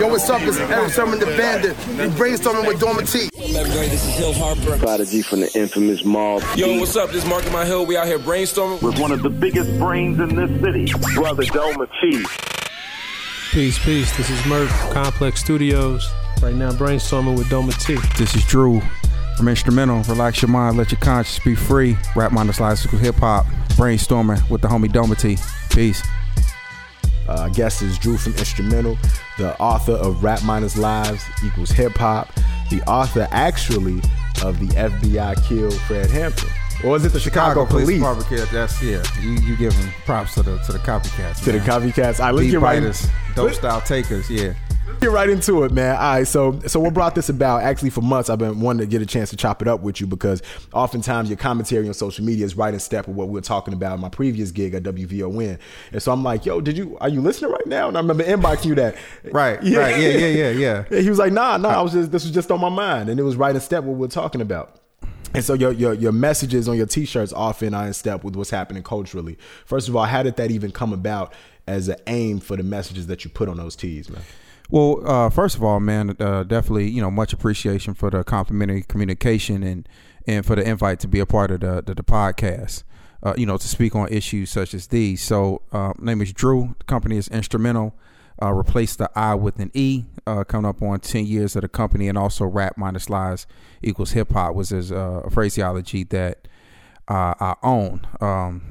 Yo, what's up? It's Erick Sermon the Bandit. We brainstorming with Dometi. This is Hill Harper. Prodigy from the infamous Mob. Yo, what's up? This is Marc Lamont Hill. We out here brainstorming with one of the biggest brains in this city, Brother Dorma T. Peace, peace. This is Merk, Complex Studios. Right now, brainstorming with Dometi. This is Drew from Enstrumental. Relax your mind, let your conscience be free. Rap minus classical hip hop. Brainstorming with the homie Dometi. Peace. Uh, guest is Drew from Enstrumental, the author of Rap Minus Lives Equals Hip Hop, the author actually of the FBI killed Fred Hampton. Or was it the Chicago, Chicago Police? Police that's yeah. You you giving props to the to the copycats. To man. the copycats. I look at Beat get right writers, dope style takers. Yeah. Get right into it, man. All right, so so what brought this about? Actually, for months, I've been wanting to get a chance to chop it up with you because oftentimes your commentary on social media is right in step with what we were talking about in my previous gig at WVON. And so I'm like, yo, did you are you listening right now? And I remember inboxing you that. Right, yeah. right, yeah, yeah, yeah, yeah. And he was like, nah, nah, I was just this was just on my mind, and it was right in step with what we we're talking about. And so your, your your messages on your t-shirts often are in step with what's happening culturally. First of all, how did that even come about as an aim for the messages that you put on those tees, man? Well, uh, first of all, man, uh, definitely, you know, much appreciation for the complimentary communication and and for the invite to be a part of the the, the podcast. Uh, you know, to speak on issues such as these. So, uh, name is Drew. The company is Enstrumental. Uh, replace the I with an E. Uh, coming up on ten years of the company, and also rap minus lies equals hip hop was as a phraseology that I own. Um,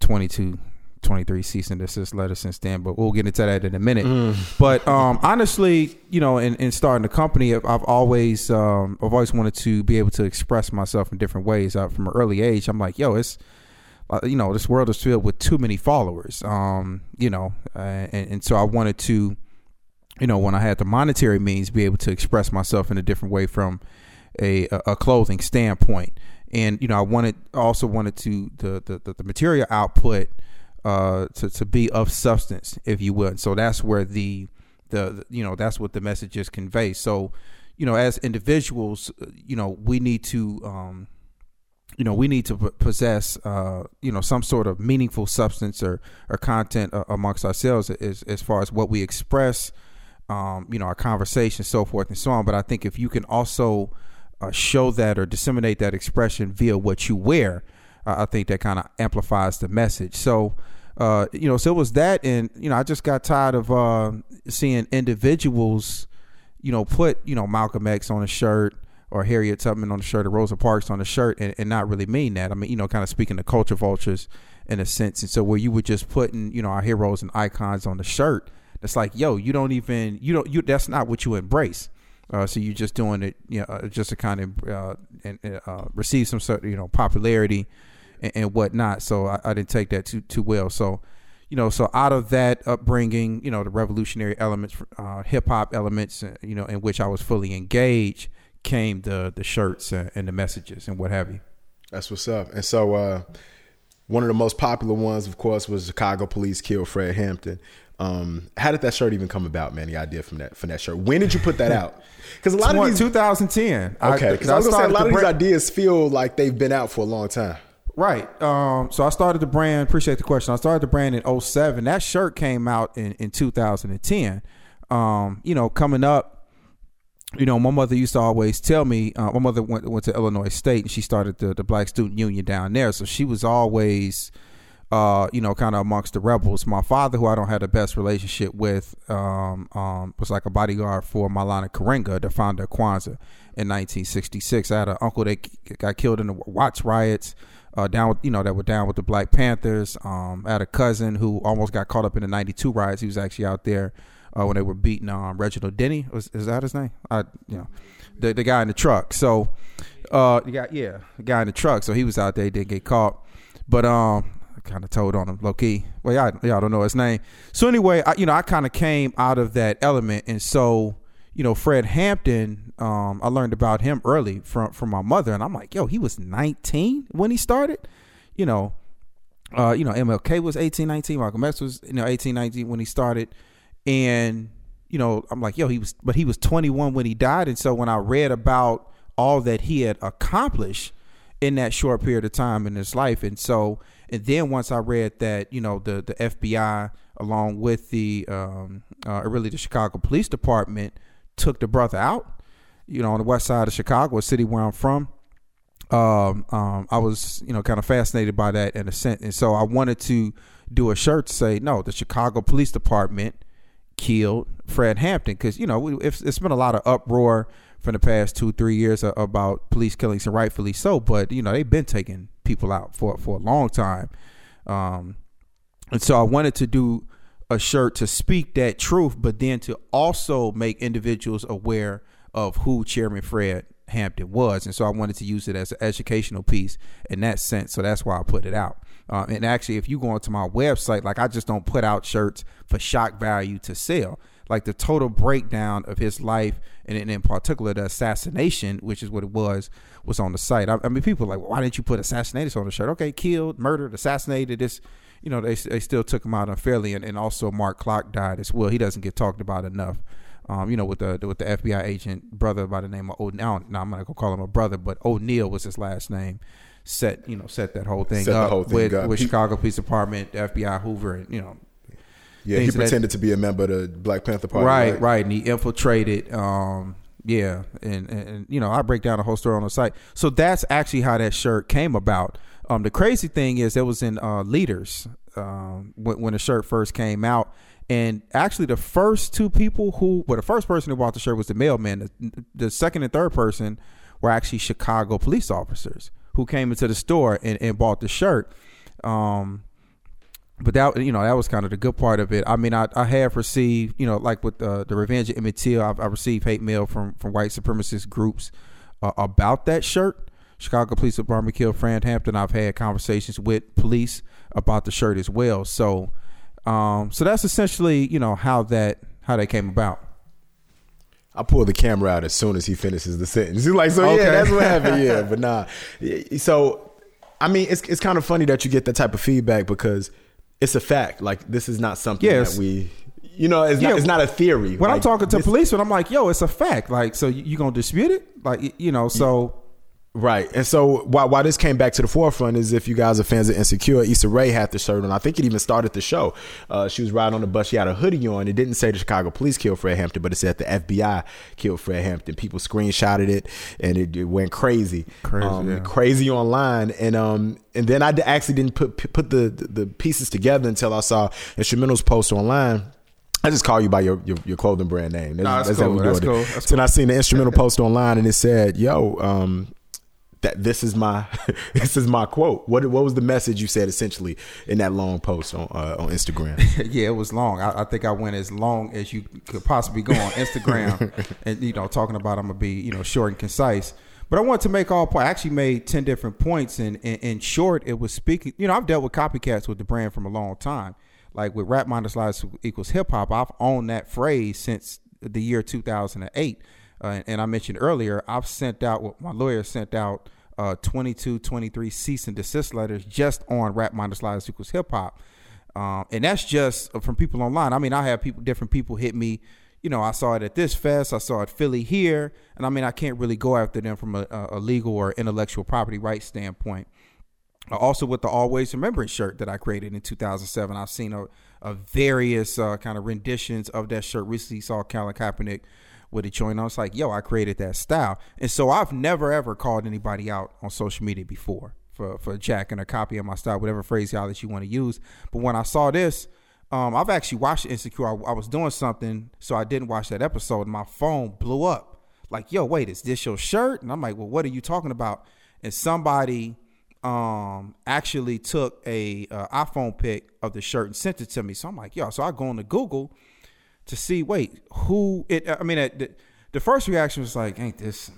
22 23 cease and desist letter since then, but we'll get into that in a minute. Mm. But um, honestly, you know, in, in starting the company, I've, I've always um, I've always wanted to be able to express myself in different ways. Uh, from an early age, I'm like, yo, it's uh, you know, this world is filled with too many followers. Um, you know, uh, and, and so I wanted to, you know, when I had the monetary means, be able to express myself in a different way from a a clothing standpoint. And you know, I wanted also wanted to the the, the material output uh, to to be of substance, if you will. And so that's where the, the you know that's what the messages convey. So you know, as individuals, you know, we need to um, you know we need to possess uh, you know some sort of meaningful substance or or content uh, amongst ourselves as as far as what we express. Um, you know, our conversation, so forth and so on. But I think if you can also uh, show that or disseminate that expression via what you wear, I think that kind of amplifies the message. So, uh, you know, so it was that, and you know, I just got tired of uh, seeing individuals, you know, put you know Malcolm X on a shirt or Harriet Tubman on a shirt or Rosa Parks on a shirt, and, and not really mean that. I mean, you know, kind of speaking to culture vultures in a sense, and so where you were just putting you know our heroes and icons on the shirt, it's like, yo, you don't even you don't you that's not what you embrace. Uh, so you're just doing it, you know, uh, just to kind of uh, and uh, receive some sort of you know popularity and, and whatnot. So I, I, didn't take that too too well. So you know, so out of that upbringing, you know, the revolutionary elements, uh, hip hop elements, uh, you know, in which I was fully engaged, came the the shirts and, and, the messages and what have you. That's what's up. And so uh, one of the most popular ones, of course, was Chicago Police killed Fred Hampton. Um, how did that shirt even come about, man? The idea from that from that shirt. When did you put that out? Because a lot of these 2010. Okay, because I, I, was gonna say a lot of these ideas feel like they've been out for a long time. Right. Um, so I started the brand. Appreciate the question. I started the brand in 07. That shirt came out in, in 2010. Um, you know, coming up, you know, my mother used to always tell me. Uh, my mother went went to Illinois State and she started the the Black Student Union down there. So she was always, uh, you know, kind of amongst the rebels. My father, who I don't have the best relationship with, um, um, was like a bodyguard for Maulana Karenga, the founder of Kwanzaa in 1966. I had an uncle that got killed in the Watts riots uh, down with you know that were down with the Black Panthers. Um, I had a cousin who almost got caught up in the '92 riots. He was actually out there uh, when they were beating um, Reginald Denny. Was is that his name? I you know the the guy in the truck. So uh, the yeah, the guy in the truck. So he was out there. He didn't get caught, but um. I kind of told on him low key. Well, y'all, y'all don't know his name. So anyway, I, you know, I kind of came out of that element, and so you know, Fred Hampton, um, I learned about him early from from my mother, and I'm like, yo, he was 19 when he started. You know, uh, you know, MLK was 18, 19. Malcolm X was you know 18, 19 when he started, and you know, I'm like, yo, he was, but he was 21 when he died, and so when I read about all that he had accomplished in that short period of time in his life, and so, and then once I read that, you know, the the FBI along with the um, uh, really the Chicago Police Department, took the brother out. You know, on the west side of Chicago, a city where I'm from. Um, um, I was, you know, kind of fascinated by that in a sense, and so I wanted to do a shirt to say, no, the Chicago Police Department killed Fred Hampton because you know it's been a lot of uproar from the past two three years about police killings and rightfully so, but you know they've been taking people out for for a long time, um, and so I wanted to do a shirt to speak that truth, but then to also make individuals aware of who Chairman Fred Hampton was, and so I wanted to use it as an educational piece in that sense. So that's why I put it out. Um, and actually, if you go onto my website, like I just don't put out shirts for shock value to sell. Like the total breakdown of his life, and in particular the assassination, which is what it was, was on the site. I, I mean, people are like, well, why didn't you put assassinated on the shirt? Okay, killed, murdered, assassinated. This, you know, they they still took him out unfairly, and, and also Mark Clark died as well. He doesn't get talked about enough um, you know, with the with the FBI agent brother by the name of O'Neal. Now I'm not gonna call him a brother, but O'Neill was his last name. Set you know set that whole thing Set the up whole thing with up. with Chicago Police Department, the FBI, Hoover, and you know. Yeah, he of that- pretended to be a member of the Black Panther Party. right, right, and he infiltrated. Um, yeah, and, and and you know I break down the whole story on the site. So that's actually how that shirt came about. Um, the crazy thing is it was in uh, Leaders um, when, when the shirt first came out, and actually the first two people who, well, the first person who bought the shirt was the mailman. The, the second and third person were actually Chicago police officers who came into the store and, and bought the shirt. Um, but that you know that was kind of the good part of it. I mean, I, I have received you know like with uh, the Revenge of Emmett Till, I've, I received hate mail from from white supremacist groups uh, about that shirt. Chicago Police Department killed Fred Hampton. I've had conversations with police about the shirt as well. So, um, so that's essentially you know how that how that came about. I pull the camera out as soon as he finishes the sentence. He's like, so Okay. yeah, that's what happened. Yeah, but nah. So, I mean, it's it's kind of funny that you get that type of feedback because it's a fact. Like this is not something Yes. that we, you know, it's Yeah. not it's not a theory. When I'm talking to this- police, and I'm like, yo, it's a fact. Like, so you, you gonna dispute it? Like, you know, so. Right. And so why why this came back to the forefront is if you guys are fans of Insecure, Issa Rae had the shirt on. I think it even started the show. Uh, she was riding on the bus. She had a hoodie on. It didn't say the Chicago police killed Fred Hampton, but it said the FBI killed Fred Hampton. People screenshotted it and it, it went crazy. Crazy, Um, yeah. crazy online. And um and then I actually didn't put put the, the pieces together until I saw Enstrumentals post online. I just call you by your, your, your clothing brand name. Nah, that's how cool. That's cool. That's so then I seen the Enstrumental post online and it said, "Yo, um, that this is my this is my quote. What what was the message you said essentially in that long post on uh, on Instagram? yeah, it was long. I, I think I went as long as you could possibly go on Instagram, and you know, talking about I'm gonna be you know short and concise. But I wanted to make all point. I actually made ten different points, and in, short, it was speaking. You know, I've dealt with copycats with the brand from a long time. Like with rap minus lives equals hip hop, I've owned that phrase since the year 2008. Uh, and, and I mentioned earlier, I've sent out what my lawyer sent out uh, 22, 23 cease and desist letters just on rap minus lives equals hip hop. Um, and that's just from people online. I mean, I have people, different people hit me. You know, I saw it at this fest. I saw it Philly here, and I mean, I can't really go after them from a, a legal or intellectual property rights standpoint. Uh, also, with the Always Remembrance shirt that I created in 2007, I've seen a, a various uh, kind of renditions of that shirt. Recently, saw Colin Kaepernick with a joint on. It's like, yo, I created that style, and so I've never ever called anybody out on social media before for for jacking a copy of my style, whatever phraseology y'all that you want to use. But when I saw this, um, I've actually watched Insecure. I, I was doing something, so I didn't watch that episode. My phone blew up. Like, yo, wait, is this your shirt? And I'm like, well, what are you talking about? And somebody um actually took a uh, iPhone pic of the shirt and sent it to me. So I'm like, yo, so I go into Google to see, wait, who it I mean the, the first reaction was like, ain't this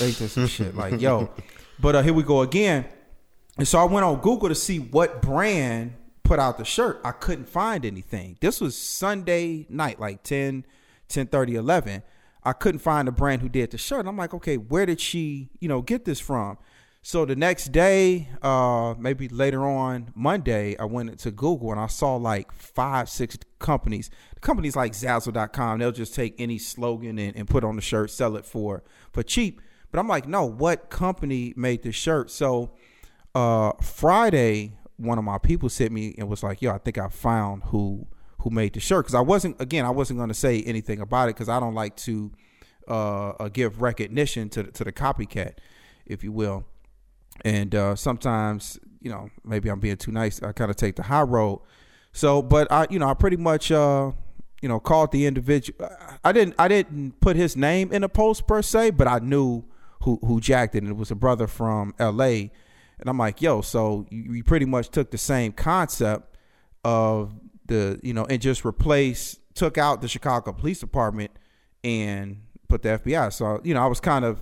ain't this some shit? Like, yo. But uh, here we go again. And so I went on Google to see what brand put out the shirt. I couldn't find anything. This was Sunday night, like 10, 10 30, 11. I couldn't find a brand who did the shirt. I'm like, okay, where did she, you know, get this from? So the next day, uh, maybe later on Monday, I went into Google and I saw like five, six companies. Companies like Zazzle.com, they'll just take any slogan and, and put on the shirt, sell it for for cheap. But I'm like, no, what company made this shirt? So uh, Friday, one of my people sent me and was like, yo, I think I found who who made the shirt because I wasn't again I wasn't going to say anything about it because I don't like to uh, uh, give recognition to the, to the copycat, if you will. And uh, sometimes you know maybe I'm being too nice. I kind of take the high road. So, but I you know I pretty much uh, you know called the individual. I didn't I didn't put his name in the post per se, but I knew who who jacked it, and it was a brother from L.A. And I'm like, yo, so you, you pretty much took the same concept of the you know and just replaced took out the Chicago Police Department and put the FBI. So you know I was kind of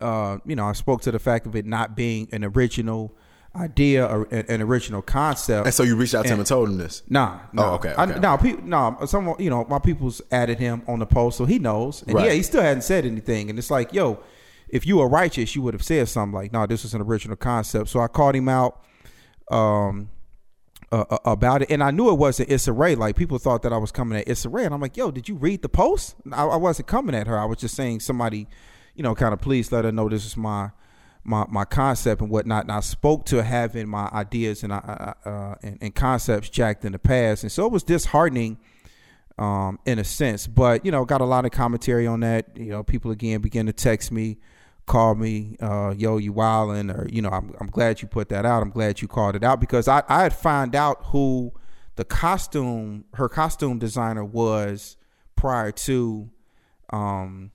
uh, you know I spoke to the fact of it not being an original idea or an, original concept. And so you reached out to him And- and told him this. Nah, Oh, nah. okay, I, okay. no, people, no. Some, you know, my people's added him on the post, so he knows. And Right. yeah, he still hadn't said anything. And it's like, yo, if you were righteous, you would have said something like, "No, this was an original concept." So I called him out um, uh, about it, and I knew it wasn't Issa Rae. Like people thought that I was coming at Issa Rae, and I'm like, "Yo, did you read the post?" I, I wasn't coming at her. I was just saying somebody, you know, kind of please let her know this is my my my concept and whatnot. And I spoke to having my ideas and I, uh, uh, and, and concepts jacked in the past, and so it was disheartening um, in a sense. But you know, got a lot of commentary on that. You know, people again begin to text me, call me, uh, "Yo, you wildin'," or you know, I'm I'm glad you put that out. I'm glad you called it out because I I had found out who the costume her costume designer was prior to um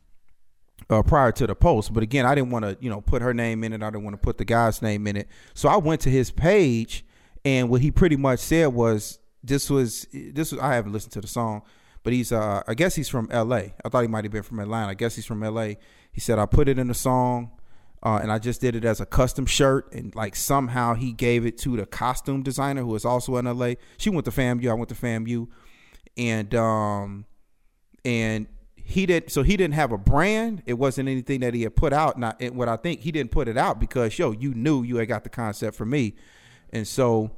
uh, prior to the post. But again, I didn't want to, you know, put her name in it. I didn't want to put the guy's name in it. So I went to his page, and what he pretty much said was, "This was this was." I haven't listened to the song, but he's, uh, I guess he's from L.A. I thought he might have been from Atlanta. I guess he's from L.A. He said I put it in the song. Uh, and I just did it as a custom shirt, and like somehow he gave it to the costume designer who is also in LA. She went to FAMU, I went to FAMU, and um, and he didn't so he didn't have a brand. It wasn't anything that he had put out. Not and what i think he didn't put it out because yo you knew you had got the concept from me. And so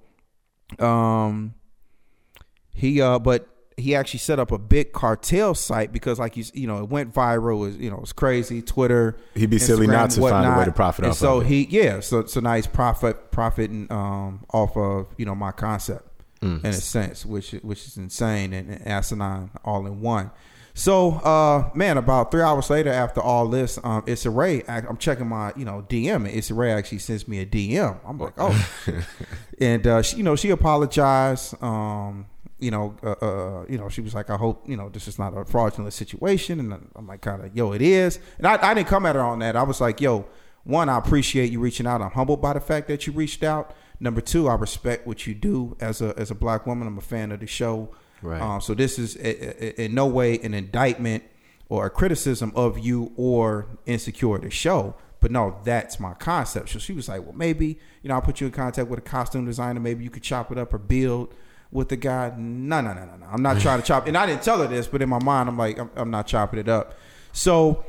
um he uh but he actually set up a big cartel site because like you you know it went viral. It was you know it was crazy. Twitter He'd be silly Instagram, not to find a way to profit and off so of it. he yeah so so now he's profit profiting um off of you know my concept Mm. in a sense which which is insane and, and asinine all in one so uh man about three hours later after all this um Issa Rae I- I'm checking my you know DM and Issa Rae actually sends me a DM I'm like oh. And uh she, you know she apologized um you know uh, uh you know she was like I hope you know this is not a fraudulent situation. And I'm like kind of yo it is. And I, I didn't come at her on that. I was like yo one I appreciate you reaching out. I'm humbled by the fact that you reached out. Number two I respect what you do as a as a black woman. I'm a fan of the show Right. um, so this is i- i- in no way an indictment or a criticism of you or insecure the show but no that's my concept. So she was like well maybe you know i'll put you in contact with a costume designer. Maybe you could chop it up or build with the guy. No no no no no. I'm not trying to chop and i didn't tell her this but in my mind i'm like i'm, I'm not chopping it up. So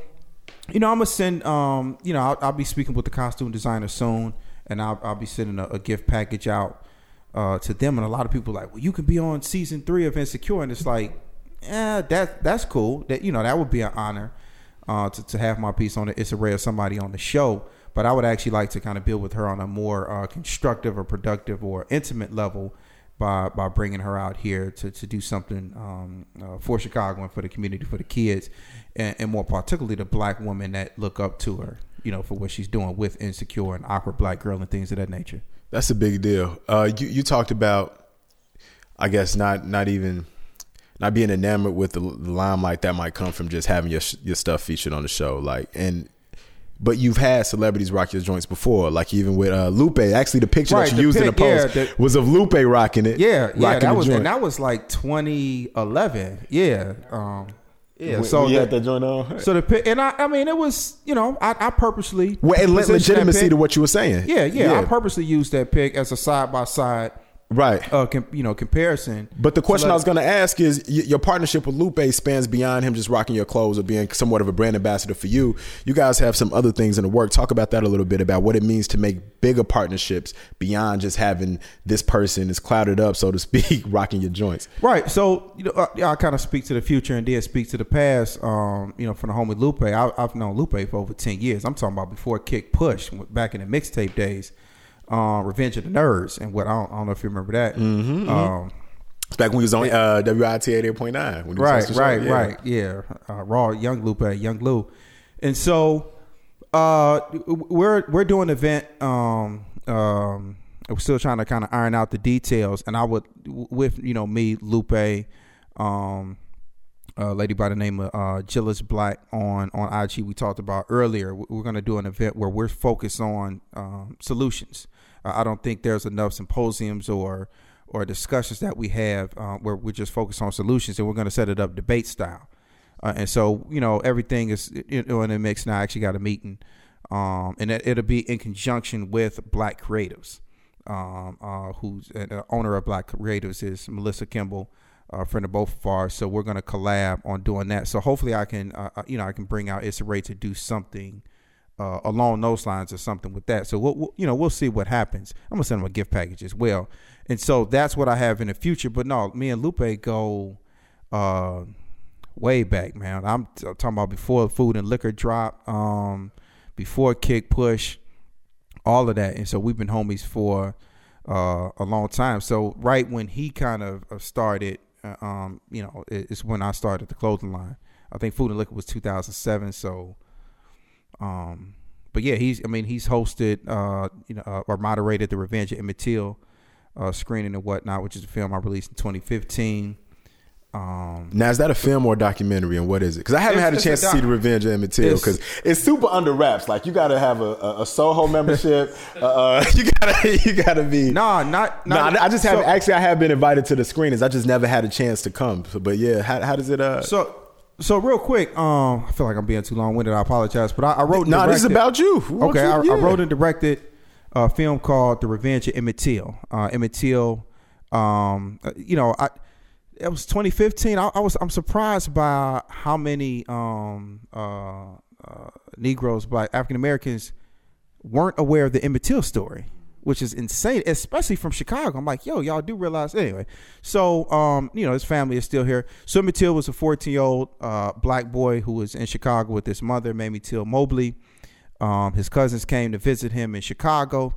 you know i'm gonna send um you know i'll, I'll be speaking with the costume designer soon and i'll, I'll be sending a, a gift package out uh, to them and a lot of people like well you can be on season three of insecure and it's like yeah that that's cool. That you know that would be an honor uh, to, to have my piece on it. It's a rare somebody on the show. But i would actually like to kind of build with her on a more uh, constructive or productive or intimate level by by bringing her out here to, to do something um, uh, for Chicago and for the community, for the kids, and, and more particularly the black women that look up to her, you know, for what she's doing with Insecure and Awkward Black Girl and things of that nature. That's a big deal. Uh, you you talked about, I guess not not even not being enamored with the, the limelight that might come from just having your your stuff featured on the show, like and. But you've had celebrities rock your joints before, like even with uh, Lupe. Actually, the picture Right, that the you used in the pic, yeah, post the- was of Lupe rocking it. Yeah, yeah, that was joint. and that was like 2011. Yeah, um, yeah. So you had that joint on. So the and I, I mean, it was, you know, I, I purposely Well, and le- positioned that legitimacy to what you were saying. Yeah, yeah, I purposely used that pick as a side by side, right? Uh, com, you know, comparison. But the question So I was going to ask is y- your partnership with Lupe spans beyond him just rocking your clothes or being somewhat of a brand ambassador for you. You guys have some other things in the work. Talk about that a little bit about what it means to make bigger partnerships beyond just having this person is clouded up, so to speak, rocking your joints. Right. So, you know, uh, yeah, I kind of speak to the future and then speak to the past. Um, you know, from the homie Lupe, I, I've known Lupe for over 10 years. I'm talking about before Kick Push, back in the mixtape days, uh, Revenge of the Nerds. And what I don't, I don't know if you remember that. Mhm, mhm. Um, Back when he was on uh, WIT eighty eight point nine. right, right, yeah. right. Yeah, uh, Raw, Young Lupe, Young Lou, and so uh, we're we're doing an event. Um, um, we're still trying to kind of iron out the details, and I would with you know me, Lupe, um, a lady by the name of uh, Gillis Black on on IG. We talked about earlier. We're going to do an event where we're focused on um, solutions. Uh, I don't think there's enough symposiums or or discussions that we have uh, where we're just focus on solutions, and we're going to set it up debate style. Uh, and so, you know, everything is you know, in the mix now. I actually got a meeting, um, and it, will be in conjunction with Black Creatives, um, uh, who's uh, owner of Black Creatives is Melissa Kimball, a friend of both of ours. So we're going to collab on doing that. So hopefully, I can, uh, uh, you know, I can bring out Issa Rae to do something. Uh, along those lines or something with that. So we'll, we'll, you know we'll see what happens. I'm gonna send them a gift package as well, and so that's what I have in the future. But no, me and Lupe go uh, way back, man. I'm, t- I'm talking about before food and liquor drop, um, before kick push, all of that. And so we've been homies for uh, a long time. So right when he kind of uh, started, uh, um, you know, it's when I started the clothing line. I think food and liquor was 2007. So, um, but yeah, he's. I mean, he's hosted, uh, you know, uh, or moderated the Revenge of Emmett Till uh, screening and whatnot, which is a film I released in 2015. Um, now is that a film or a documentary, and what is it? Because I haven't had a chance a to see the Revenge of Emmett Till because it's, it's, super under wraps. Like you got to have a, a, a, Soho membership. Uh, uh, you gotta you gotta be. Nah, not. not nah, I just have so, actually I have been invited to the screenings. I just never had a chance to come. So, but yeah, how, how does it? Uh, so so real quick, um, I feel like I'm being too long winded. I apologize, but I, I wrote. No, nah, this is about you. okay, I, yeah. I, wrote and directed a film called The Revenge of Emmett Till. Uh, Emmett Till, um, you know, I it was 2015. I, I, was I'm surprised by how many um, uh, uh, Negroes, Black African Americans, weren't aware of the Emmett Till story, which is insane, especially from Chicago. I'm like, yo, y'all do realize anyway. So, um, you know, his family is still here. So Emmett was a 14 year old uh, black boy who was in Chicago with his mother, Mamie Till Mobley. Um, his cousins came to visit him in Chicago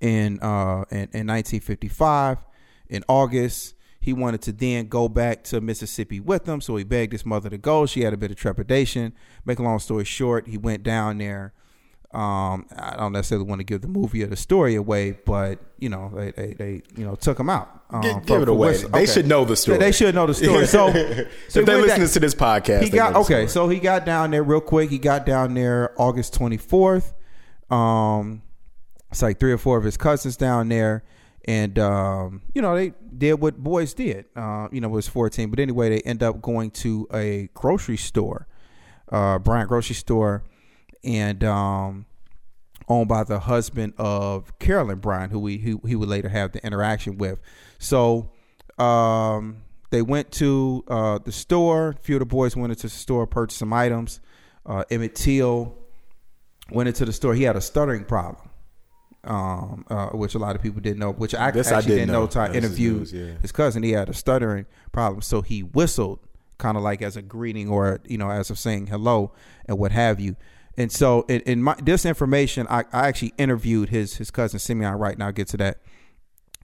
in uh, in, in 1955 in August. He wanted to then go back to Mississippi with them, so he begged his mother to go. She had a bit of trepidation. Make a long story short, he went down there. Um, I don't necessarily want to give the movie or the story away, but you know, they they, they you know took him out. Um, give, give it away. They should know the story. They, they should know the story. So, so if they're listening to this podcast, he got okay. So he got down there real quick. He got down there August twenty fourth. Um, it's like three or four of his cousins down there and um, you know they did what boys did. Uh, you know, it was 14, but anyway, they end up going to a grocery store, uh, Bryant grocery store, and um, owned by the husband of Carolyn Bryant, who we who he would later have the interaction with. So um, they went to uh, the store. A few of the boys went into the store, purchased some items. Uh, Emmett Till went into the store. He had a stuttering problem um, uh, which a lot of people didn't know, which I this actually I didn't, know until I interviewed his, yeah. his cousin. He had a stuttering problem, so he whistled kind of like as a greeting or you know as of saying hello and what have you. And so in, in my this information, I, I actually interviewed his his cousin Simeon Wright now. I'll get to that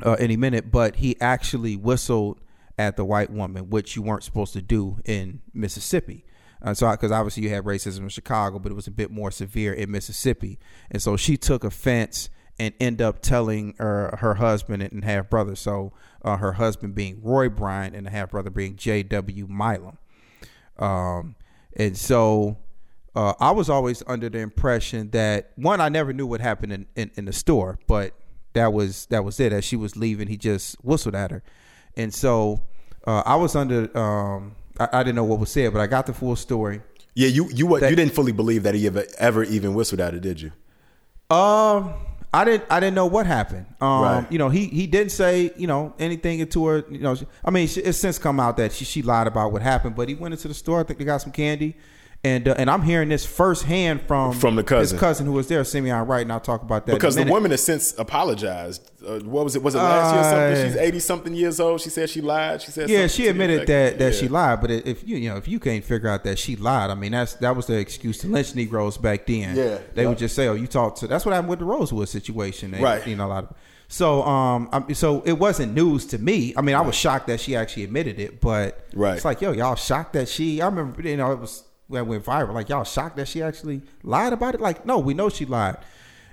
uh, any minute, but he actually whistled at the white woman, which you weren't supposed to do in Mississippi. Uh, so, because obviously you had racism in Chicago, but it was a bit more severe in Mississippi, and so she took offense and end up telling her, her husband and half brother. So uh, her husband being Roy Bryant and the half brother being J.W. Milam. Um, and so uh, I was always under the impression that one, I never knew what happened in, in, in, the store, but that was that was it. As she was leaving, he just whistled at her, and so uh, I was under. Um, I, I, didn't know what was said, but I got the full story. Yeah, you you that, you didn't fully believe that he ever ever even whistled at her, did you? Um. I didn't I didn't know what happened. Um, right. you know, he he didn't say, you know, anything to her, you know, I mean, it's since come out that she she lied about what happened, but he went into the store, I think they got some candy And uh, and I'm hearing this firsthand from From the cousin. his cousin who was there, Simeon Wright, and I'll talk about that Because the woman has since apologized. Uh, what was it? Was it last year or Uh, something? She's eighty something years old. She said she lied. She said Yeah, she admitted effect- that that Yeah. she lied. But if you you know if you can't figure out that she lied, I mean that's that was the excuse to lynch Negroes back then. Yeah, they yeah. would just say, "Oh, you talked to." That's what happened with the Rosewood situation. They, Right. You know a lot of. So um, I so it wasn't news to me. I mean, I was shocked that she actually admitted it, but Right. it's like, yo, y'all shocked that she. I remember, you know, it was that went viral. Like y'all shocked that she actually lied about it. Like, no, we know she lied,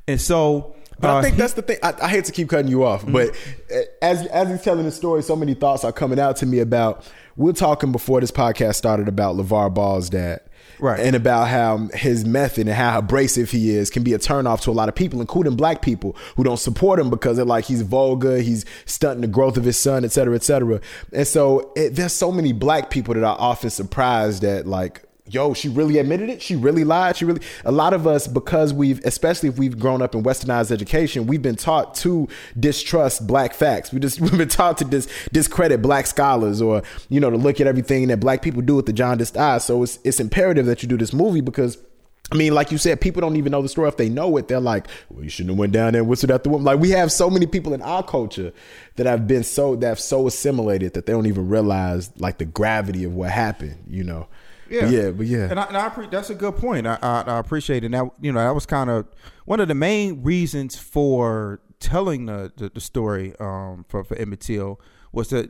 and so. But I uh, think he- that's the thing. I, I hate to keep cutting you off, Mm-hmm. but as as he's telling the story, so many thoughts are coming out to me about. We're talking before this podcast started about LaVar Ball's dad. Right. And about how his method and how abrasive he is can be a turnoff to a lot of people, including black people who don't support him because they're like he's vulgar, he's stunting the growth of his son, et cetera, et cetera. And so it, there's so many black people that are often surprised that like yo, she really admitted it. She really lied. She really. A lot of us, because we've, especially if we've grown up in westernized education, we've been taught to distrust black facts. We just we've been taught to dis, discredit black scholars, or you know, to look at everything that black people do with the jaundiced eye. So it's it's imperative that you do this movie because. I mean, like you said, people don't even know the story. If they know it, they're like, "Well, you shouldn't have went down there and whistled at the woman." Like we have so many people in our culture that have been so that have so assimilated that they don't even realize like the gravity of what happened. You know? Yeah, But yeah, but yeah. and I, and I appre- that's a good point. I, I, I appreciate it. And that you know that was kind of one of the main reasons for telling the the, the story um, for for Emmett Till was to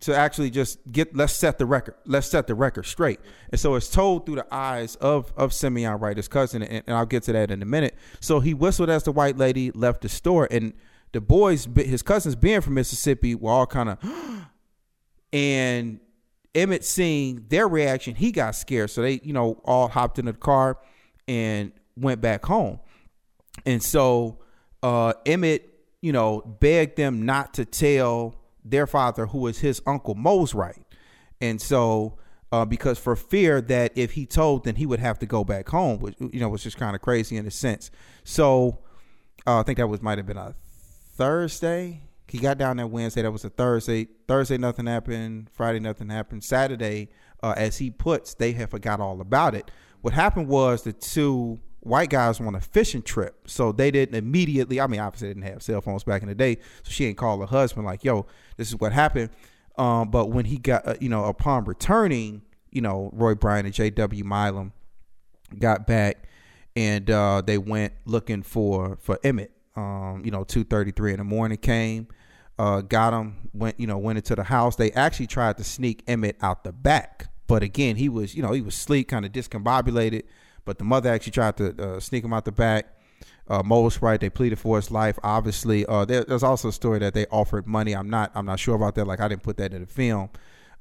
to actually just get let's set the record let's set the record straight. And so it's told through the eyes of of Simeon Wright, his cousin, and, and I'll get to that in a minute. So he whistled as the white lady left the store, and the boys, his cousins, being from Mississippi, were all kind of and Emmett seeing their reaction, he got scared. So they, you know, all hopped into the car and went back home. And so uh Emmett, you know, begged them not to tell their father, who was his uncle Mose Wright. And so uh, because for fear that if he told, then he would have to go back home, which you know was just kind of crazy in a sense. So uh, I think that was might have been a Thursday. He got down that Wednesday. That was a Thursday. Thursday, nothing happened. Friday, nothing happened. Saturday, uh, as he puts, they had forgot all about it. What happened was the two white guys on a fishing trip, so they didn't immediately. I mean, obviously, they didn't have cell phones back in the day, so she didn't call her husband like, "Yo, this is what happened." Um, but when he got, uh, you know, upon returning, you know, Roy Bryant and J.W. Milam got back and uh, they went looking for for Emmett. Um, you know, two thirty three in the morning came, uh, got him, went you know went into the house. They actually tried to sneak Emmett out the back, but again he was you know he was sleep, kind of discombobulated. But the mother actually tried to uh, sneak him out the back. Uh, Mose Wright. They pleaded for his life. Obviously, uh, there, there's also a story that they offered money. I'm not I'm not sure about that. Like I didn't put that in the film.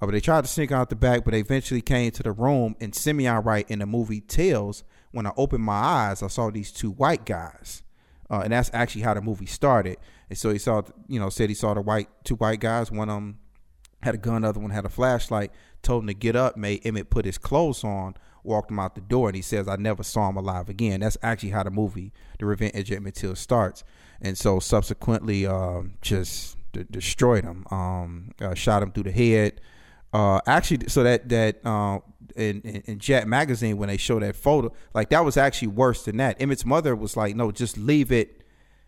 Uh, but they tried to sneak out the back, but they eventually came to the room. And Simeon Wright in the movie Tales, when I opened my eyes, I saw these two white guys, uh, and that's actually how the movie started. And so he saw, you know, said he saw the white two white guys. One of them had a gun, the other one had a flashlight. Told him to get up, made Emmett put his clothes on, walked him out the door, and he says, "I never saw him alive again." That's actually how the movie, The Revenge of Emmett Till, starts. And so subsequently, um, just d- destroyed him, um, uh, shot him through the head. Uh, actually, so that that uh, in, in in Jet magazine when they show that photo, like that was actually worse than that. Emmett's mother was like, "No, just leave it."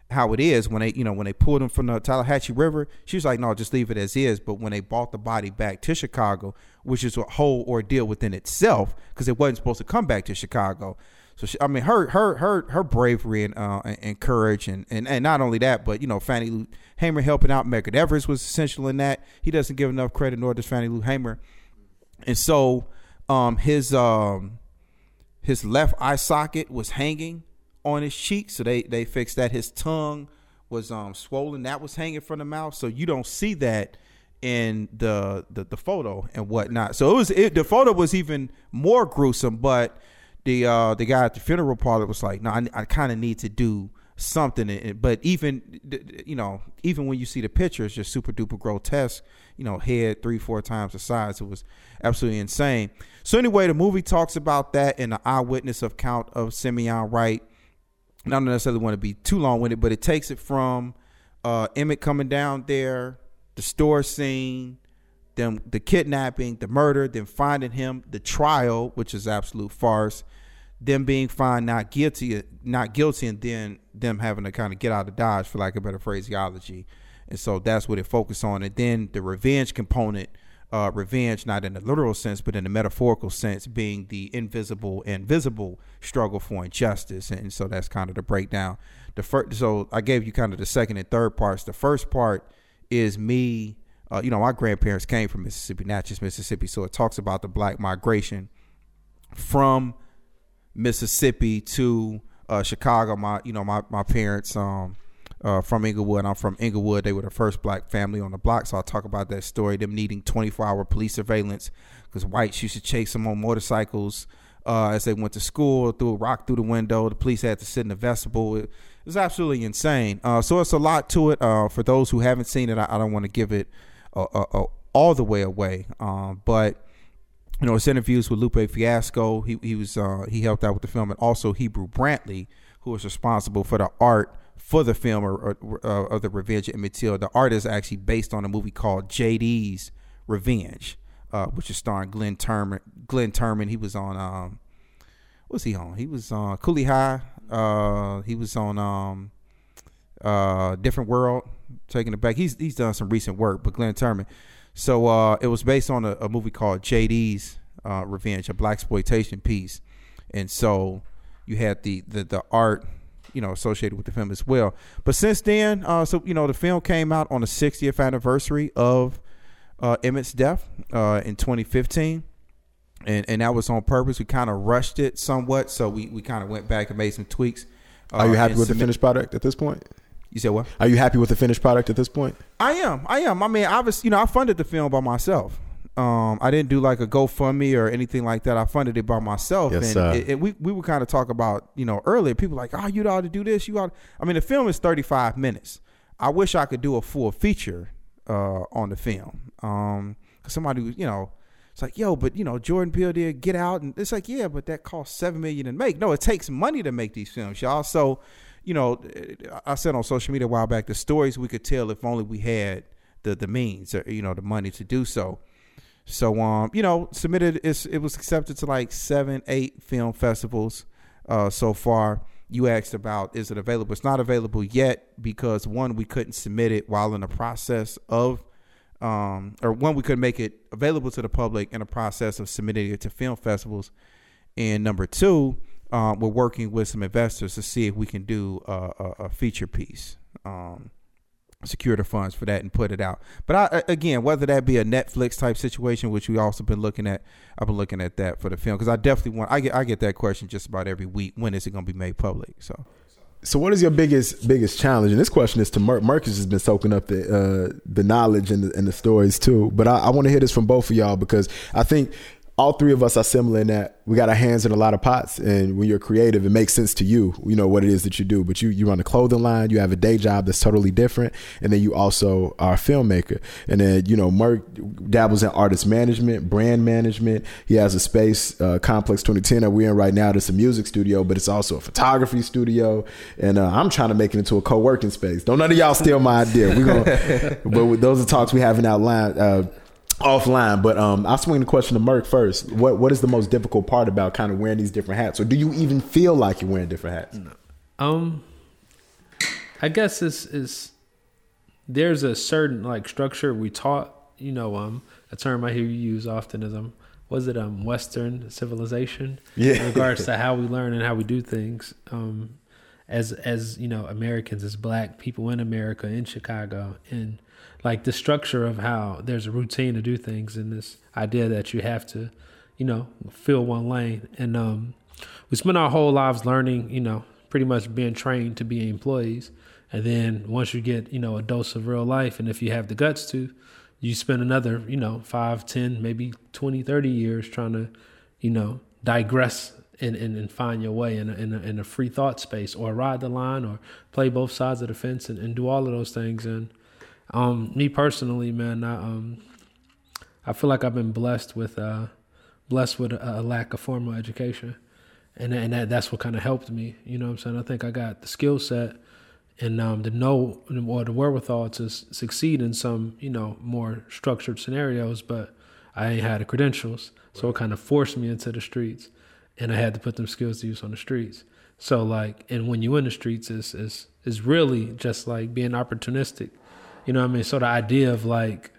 how it is when they you know when they pulled him from the Tallahatchie River she was like no just leave it as is but when they brought the body back to Chicago which is a whole ordeal within itself because it wasn't supposed to come back to Chicago so she, I mean her her her her bravery and uh, and courage and, and and not only that but you know Fannie Lou Hamer helping out Medgar Evers was essential in that he doesn't give enough credit nor does Fannie Lou Hamer and so um his um his left eye socket was hanging on his cheek, so they they fixed that. His tongue was um swollen, that was hanging from the mouth, so you don't see that in the the, the photo and whatnot. So it was it, the photo was even more gruesome, but the uh the guy at the funeral parlor was like, no, I, I kind of need to do something. But even you know, even when you see the picture, it's just super duper grotesque. You know, head three four times the size. It was absolutely insane. So anyway, the movie talks about that in the eyewitness account of Simeon Wright. And I don't necessarily want to be too long it, but it takes it from uh, Emmett coming down there, the store scene, them the kidnapping, the murder, then finding him, the trial, which is absolute farce, them being found not guilty, not guilty, and then them having to kind of get out of dodge, for lack of better phraseology. And so that's what it focused on. And then the revenge component, uh, revenge not in the literal sense, but in the metaphorical sense, being the invisible and visible struggle for injustice. And so that's kind of the breakdown. The first, so I gave you kind of the second and third parts. The first part is me. Uh, you know, my grandparents came from Mississippi, Natchez, Mississippi. So it talks about the black migration from Mississippi to uh, Chicago. My, you know, my my parents um, uh, from Englewood. I'm from Englewood. They were the first black family on the block. So I talk about that story. Them needing 24 hour police surveillance because whites used to chase them on motorcycles uh, as they went to school. Threw a rock through the window. The police had to sit in the vestibule. It, was absolutely insane. Uh, so it's a lot to it. Uh, for those who haven't seen it, I, I don't want to give it all the way away. Um, but you know, his interviews with Lupe Fiasco. He he was uh, he helped out with the film, and also Hebru Brantley, who was responsible for the art for the film or, or, uh, of the Revenge of Emmett Till. The art is actually based on a movie called JD's Revenge, uh, which is starring Glenn Turman. Glenn Turman. He was on um, what was he on? He was on Cooley High. Uh, he was on um, uh, Different World. Taking it back. He's he's done some recent work, but Glenn Turman. So uh, it was based on a, a movie called JD's uh, Revenge, a black exploitation piece, and so you had the, the the art, you know, associated with the film as well. But since then, uh, so you know, the film came out on the 60th anniversary of uh, Emmett's death uh, in 2015. And, and that was on purpose. We kind of rushed it somewhat, so we, we kind of went back and made some tweaks. Are you uh, happy with the finished product at this point? You said what? Are you happy with the finished product at this point? I am. I am. I mean, was, you know, I funded the film by myself. Um, I didn't do like a GoFundMe or anything like that. I funded it by myself. Yes, and it, it- we we would kind of talk about, you know, earlier. People like, oh, you ought to do this. You ought. I mean, the film is thirty five minutes. I wish I could do a full feature uh, on the film. Um, 'cause somebody, you know, it's like, yo, but you know, Jordan Peele did Get Out, and it's like, yeah, but that cost seven million to make. No, it takes money to make these films, y'all. So, you know, I said on social media a while back, the stories we could tell if only we had the the means, or you know, the money to do so. So, um, you know, submitted. It was accepted to like seven, eight film festivals uh, so far. You asked about is it available? It's not available yet because one, we couldn't submit it while in the process of um, or one, we couldn't make it available to the public in the process of submitting it to film festivals. And number two, um, we're working with some investors to see if we can do a, a, a feature piece, um, secure the funds for that and put it out. But I, again, whether that be a Netflix type situation, which we also been looking at, I've been looking at that for the film because I definitely want. I get I get that question just about every week. When is it going to be made public? So. So, what is your biggest biggest challenge? And this question is to Merk. Merk has been soaking up the uh, the knowledge and the, and the stories too. But I, I want to hear this from both of y'all because I think all three of us are similar in that we got our hands in a lot of pots. And when you're creative, it makes sense to you. You know what it is that you do. But you you run a clothing line. You have a day job that's totally different, and then you also are a filmmaker. And then you know Merk dabbles in artist management, brand management. He has a space, uh, Complex 2010, that we're in right now. That's a music studio, but it's also a photography studio. And uh, I'm trying to make it into a co-working space. Don't none of y'all steal my idea. We gonna, but those are talks we haven't outlined. Uh, offline but um i'll swing the question to Merk first what what is the most difficult part about kind of wearing these different hats or do you even feel like you're wearing different hats No. Um, I guess it's is there's a certain like structure we taught. You know, um, a term I hear you use often is um, was it um, Western civilization? Yeah. In regards to how we learn and how we do things. Um, as as you know, Americans as Black people in America in Chicago, and like the structure of how there's a routine to do things, and this idea that you have to, you know, fill one lane, and um, we spend our whole lives learning, you know, pretty much being trained to be employees. And then once you get, you know, a dose of real life, and if you have the guts to, you spend another, you know, five, ten, maybe 20, 30 years trying to, you know, digress and, and, and find your way in a, in, a, in a free thought space or ride the line or play both sides of the fence and, and do all of those things. And um, me personally, man, I, um, I feel like I've been blessed with, uh, blessed with a, a lack of formal education and and that, that's what kind of helped me. You know what I'm saying? I think I got the skill set and um, the know or the wherewithal to s- succeed in some you know more structured scenarios, but I ain't had the credentials, so it kind of forced me into the streets, and I had to put them skills to use on the streets. So like, and when you in the streets, is is is really just like being opportunistic, you know what I mean? So the idea of like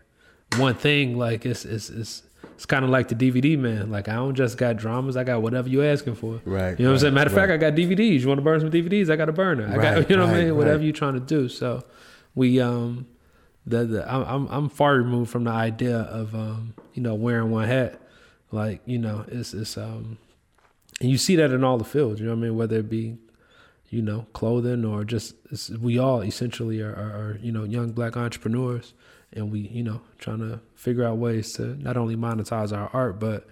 one thing, like it's it's it's it's kind of like the DVD man. Like I don't just got dramas, I got whatever you asking for. Right, You know what I'm saying? Matter of fact. I got DVDs. You want to burn some DVDs? I got a burner. I Right, got you know what I mean. Whatever right. you're trying to do. So we um the, the I'm I'm I'm far removed from the idea of um you know wearing one hat. Like you know it's it's um and you see that in all the fields. You know what I mean? Whether it be you know clothing or just we all essentially are, are, are you know young black entrepreneurs and we you know trying to figure out ways to not only monetize our art but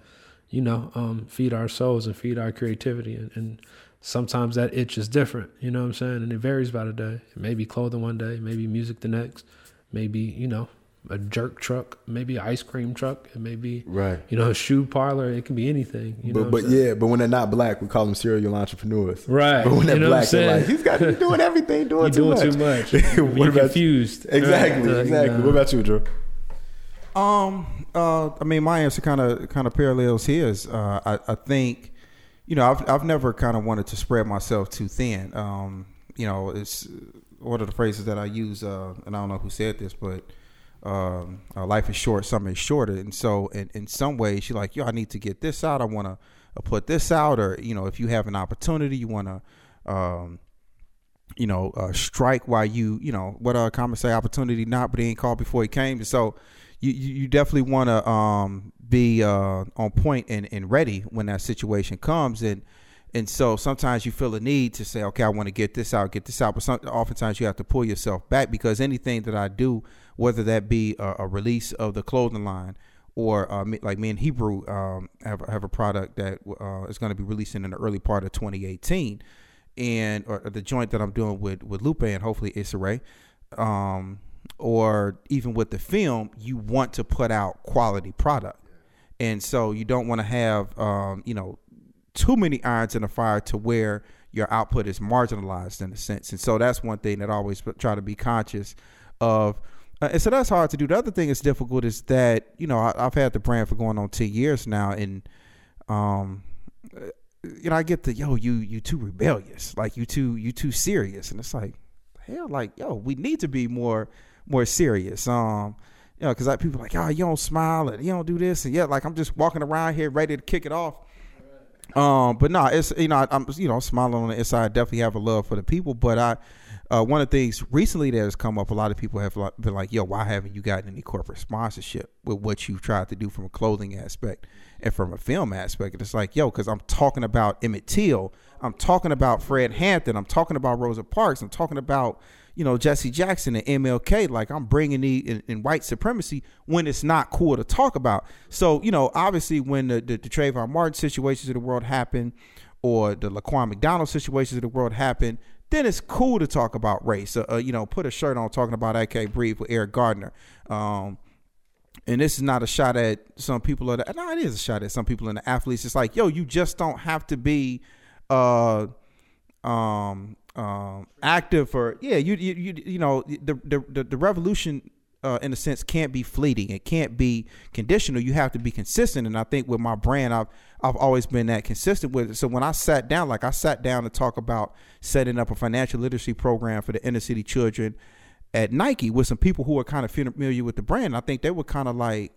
you know um, feed our souls and feed our creativity. And, and sometimes that itch is different you know what i'm saying? And it varies by the day. It may be clothing one day maybe music the next maybe you know a jerk truck maybe an ice cream truck it may be Right. you know a shoe parlor it can be anything you But what I'm but yeah, but when they're not black, we call them serial entrepreneurs. Right. But when they're You know black, they're like, he's got he's doing everything, doing, You're too, doing much. too much. what You're about confused. Exactly, Right. exactly. Nah. What about you, Drew? Um, uh, I mean, my answer kind of kind of parallels his. Uh, I, I think, you know, I've I've never kind of wanted to spread myself too thin. Um, you know, it's one of the phrases that I use, uh, and I don't know who said this, but um, uh, life is short, something is shorter, and so in, in some ways, you're like, yo, I need to get this out. I want to uh, put this out, or you know, if you have an opportunity, you want to. Um, you know, uh, strike while you, you know, what uh, common say, opportunity not, but he ain't called before he came. So you, you, you definitely want to um, be uh, on point and, and ready when that situation comes. And and so sometimes you feel a need to say, okay, I want to get this out, get this out. But some, oftentimes you have to pull yourself back because anything that I do, whether that be a, a release of the clothing line or uh, like me and Hebru um, have, have a product that uh, is going to be releasing in the early part of 2018 and or the joint that I'm doing with with Lupe and hopefully Issa um, or even with the film, you want to put out quality product, and so you don't want to have um, you know too many irons in the fire to where your output is marginalized in a sense, and so that's one thing that I always try to be conscious of. Uh, and so that's hard to do. The other thing that's difficult is that you know I, I've had the brand for going on ten years now, and um, you know, I get the yo, you you too rebellious, like you too you too serious, and it's like, hell, like yo, we need to be more more serious. Um, you know, because like people are like, oh, you don't smile and you don't do this, and yeah, like I'm just walking around here ready to kick it off. Um, but no, it's you know I- I'm you know smiling on the inside. I Definitely have a love for the people, but I. Uh, one of the things recently that has come up, a lot of people have been like, "Yo, why haven't you gotten any corporate sponsorship with what you've tried to do from a clothing aspect and from a film aspect?" And it's like, "Yo, because I'm talking about Emmett Till, I'm talking about Fred Hampton, I'm talking about Rosa Parks, I'm talking about you know Jesse Jackson and MLK. Like I'm bringing the in, in white supremacy when it's not cool to talk about. So you know, obviously, when the the, the Trayvon Martin situations of the world happen, or the Laquan McDonald situations of the world happen, then it's cool to talk about race. Uh, uh, you know, put a shirt on talking about Can't Breathe with Eric Garner. Um, and this is not a shot at some people of the, no, it is a shot at some people in the athletes. It's like, yo, you just don't have to be uh um um active for yeah, you you you, you know, the the the, revolution uh, in a sense can't be fleeting. It can't be conditional. You have to be consistent. And I think with my brand, I've I've always been that consistent with it. So when I sat down, like I sat down to talk about setting up a financial literacy program for the inner city children at Nike with some people who are kind of familiar with the brand. I think they were kind of like,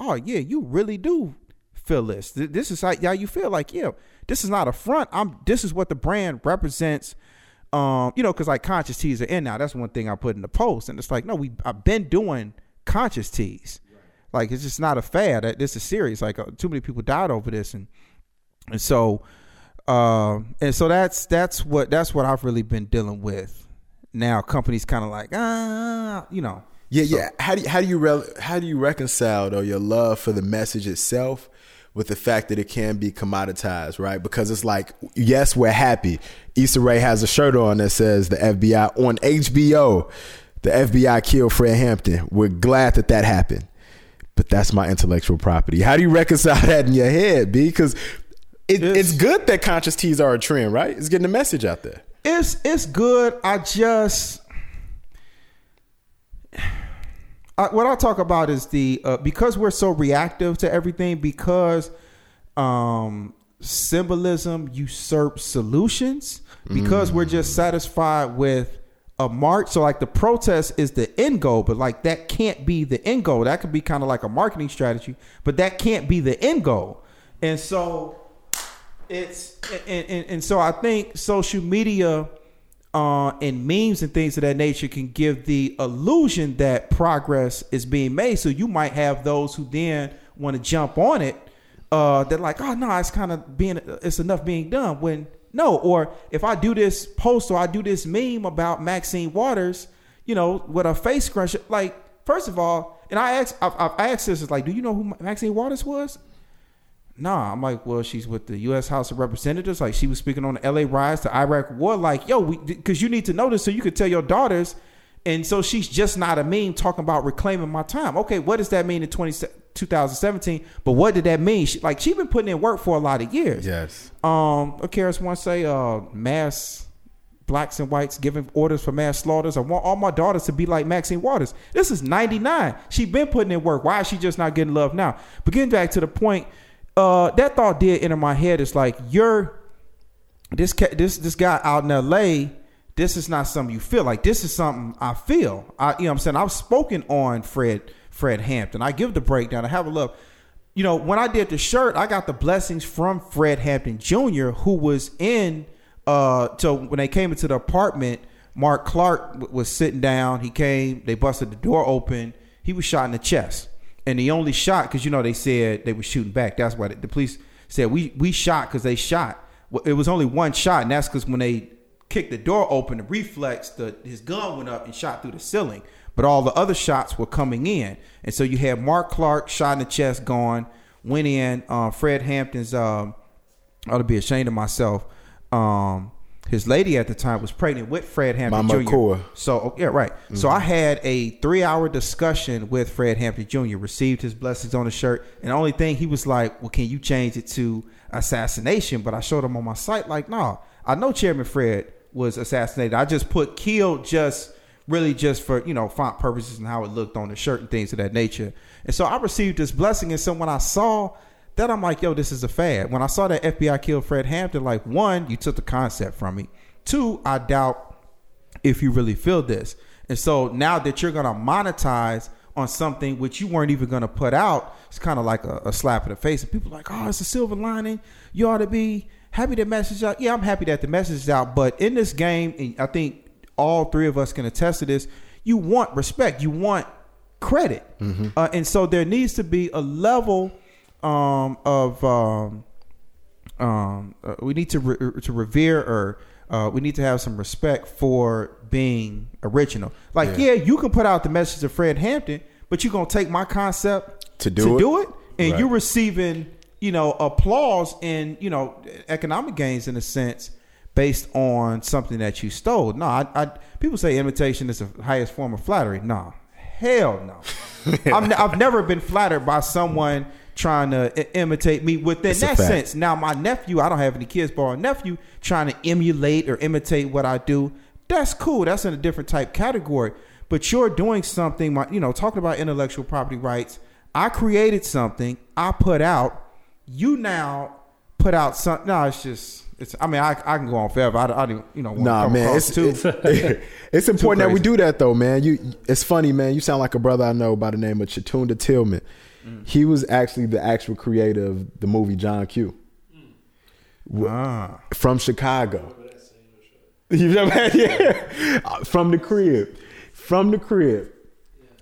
oh yeah, you really do feel this. This is how, how you feel. Like yeah, this is not a front. I'm. This is what the brand represents. Um, you know, because like conscious teas are in now. That's one thing I put in the post, and it's like, no, we I've been doing conscious teas. Like it's just not a fad. Uh, This is serious. Like uh, too many people died over this, and and so, um, and so that's that's what that's what I've really been dealing with. Now companies kind of like ah, you know, Yeah, yeah. How do you, how do you re- how do you reconcile though your love for the message itself with the fact that it can be commoditized, right? Because it's like, yes, we're happy. Issa Rae has a shirt on that says the FBI on HBO. The FBI killed Fred Hampton. We're glad that that happened, but that's my intellectual property. How do you reconcile that in your head, B? Because it, It's- it's good that conscious teas are a trend, right? It's getting the message out there. It's it's good. I just I, what I talk about is the uh, because we're so reactive to everything because um symbolism usurps solutions because we're just satisfied with a mark so like the protest is the end goal but like that can't be the end goal. That could be kind of like a marketing strategy but that can't be the end goal. And so it's and, and, and so I think social media uh, and memes and things of that nature can give the illusion that progress is being made. So you might have those who then want to jump on it. Uh, they're like, oh no, it's kind of being it's enough being done. When no, or if I do this post or I do this meme about Maxine Waters, you know, with a face scrunch, like first of all, and I asked, I've, I've asked this, is like, do you know who Maxine Waters was? Nah, I'm like, well, she's with the U.S. House of Representatives. Like, she was speaking on the L.A. riots, the Iraq War. Like, yo, because you need to know this so you could tell your daughters. And so she's just not a meme talking about reclaiming my time. Okay, what does that mean in 20, 2017? But what did that mean? She, like, she been putting in work for a lot of years. Yes. Um, Akaris to say, uh, mass blacks and whites giving orders for mass slaughters. I want all my daughters to be like Maxine Waters. This is 99. She been putting in work. Why is she just not getting love now? But getting back to the point, uh, that thought did enter my head. It's like you're this this this guy out in L.A. This is not something you feel like. This is something I feel. I you know I'm saying I've spoken on Fred Fred Hampton. I give the breakdown. I have a look. You know when I did the shirt, I got the blessings from Fred Hampton Jr., who was in. Uh, so when they came into the apartment, Mark Clark w- was sitting down. He came. They busted the door open. He was shot in the chest and he only shot because you know they said they were shooting back. That's why the, the police said we we shot because they shot. It was only one shot, and that's because when they kicked the door open, the reflex, the his gun went up and shot through the ceiling. But all the other shots were coming in, and so you had Mark Clark shot in the chest, gone, went in. Uh, Fred Hampton's. Um, ought to be ashamed of myself. Um, his lady at the time was pregnant with Fred Hampton Mama Jr. Core. So oh, yeah, right. So mm-hmm. I had a three hour discussion with Fred Hampton Jr. Received his blessings on the shirt, and the only thing he was like, "Well, can you change it to assassination?" But I showed him on my site, like, "Nah, I know Chairman Fred was assassinated. I just put killed just really just for you know font purposes and how it looked on the shirt and things of that nature. And so I received this blessing, and so when I saw that, I'm like, yo, this is a fad. When I saw that FBI killed Fred Hampton, like one, you took the concept from me. Two, I doubt if you really feel this. And so now that you're gonna monetize on something which you weren't even gonna put out, it's kind of like a, a slap in the face. And people are like, oh, it's a silver lining. You ought to be happy the message out. Yeah, I'm happy that the message is out. But in this game, and I think all three of us can attest to this. You want respect. You want credit. Uh, and so there needs to be a level um, of um, um, uh, we need to re- to revere or uh, we need to have some respect for being original. Like, yeah, you can put out the message of Fred Hampton, but you're gonna take my concept To do to it? do it, and Right. you're receiving you know applause and you know economic gains in a sense based on something that you stole. No, I, I people say imitation is the highest form of flattery. No, hell no. I'm, I've never been flattered by someone trying to I- imitate me within It's a that fact. sense. Now, my nephew, I don't have any kids, but my nephew trying to emulate or imitate what I do, that's cool. That's in a different type category. But you're doing something, my, you know, talking about intellectual property rights. I created something, I put out. You now put out something. No, it's just, it's. I mean, I, I can go on forever. I, I don't, you know, Nah, come man, across it's too. it's, it's important that we crazy. do that though, man. You, it's funny, man. You sound like a brother I know by the name of Chatunda Tillman. Mm. He was actually the actual creator of the movie John Q. Ah. from Chicago. You know what I'm? Yeah. Uh, From the crib. From the crib.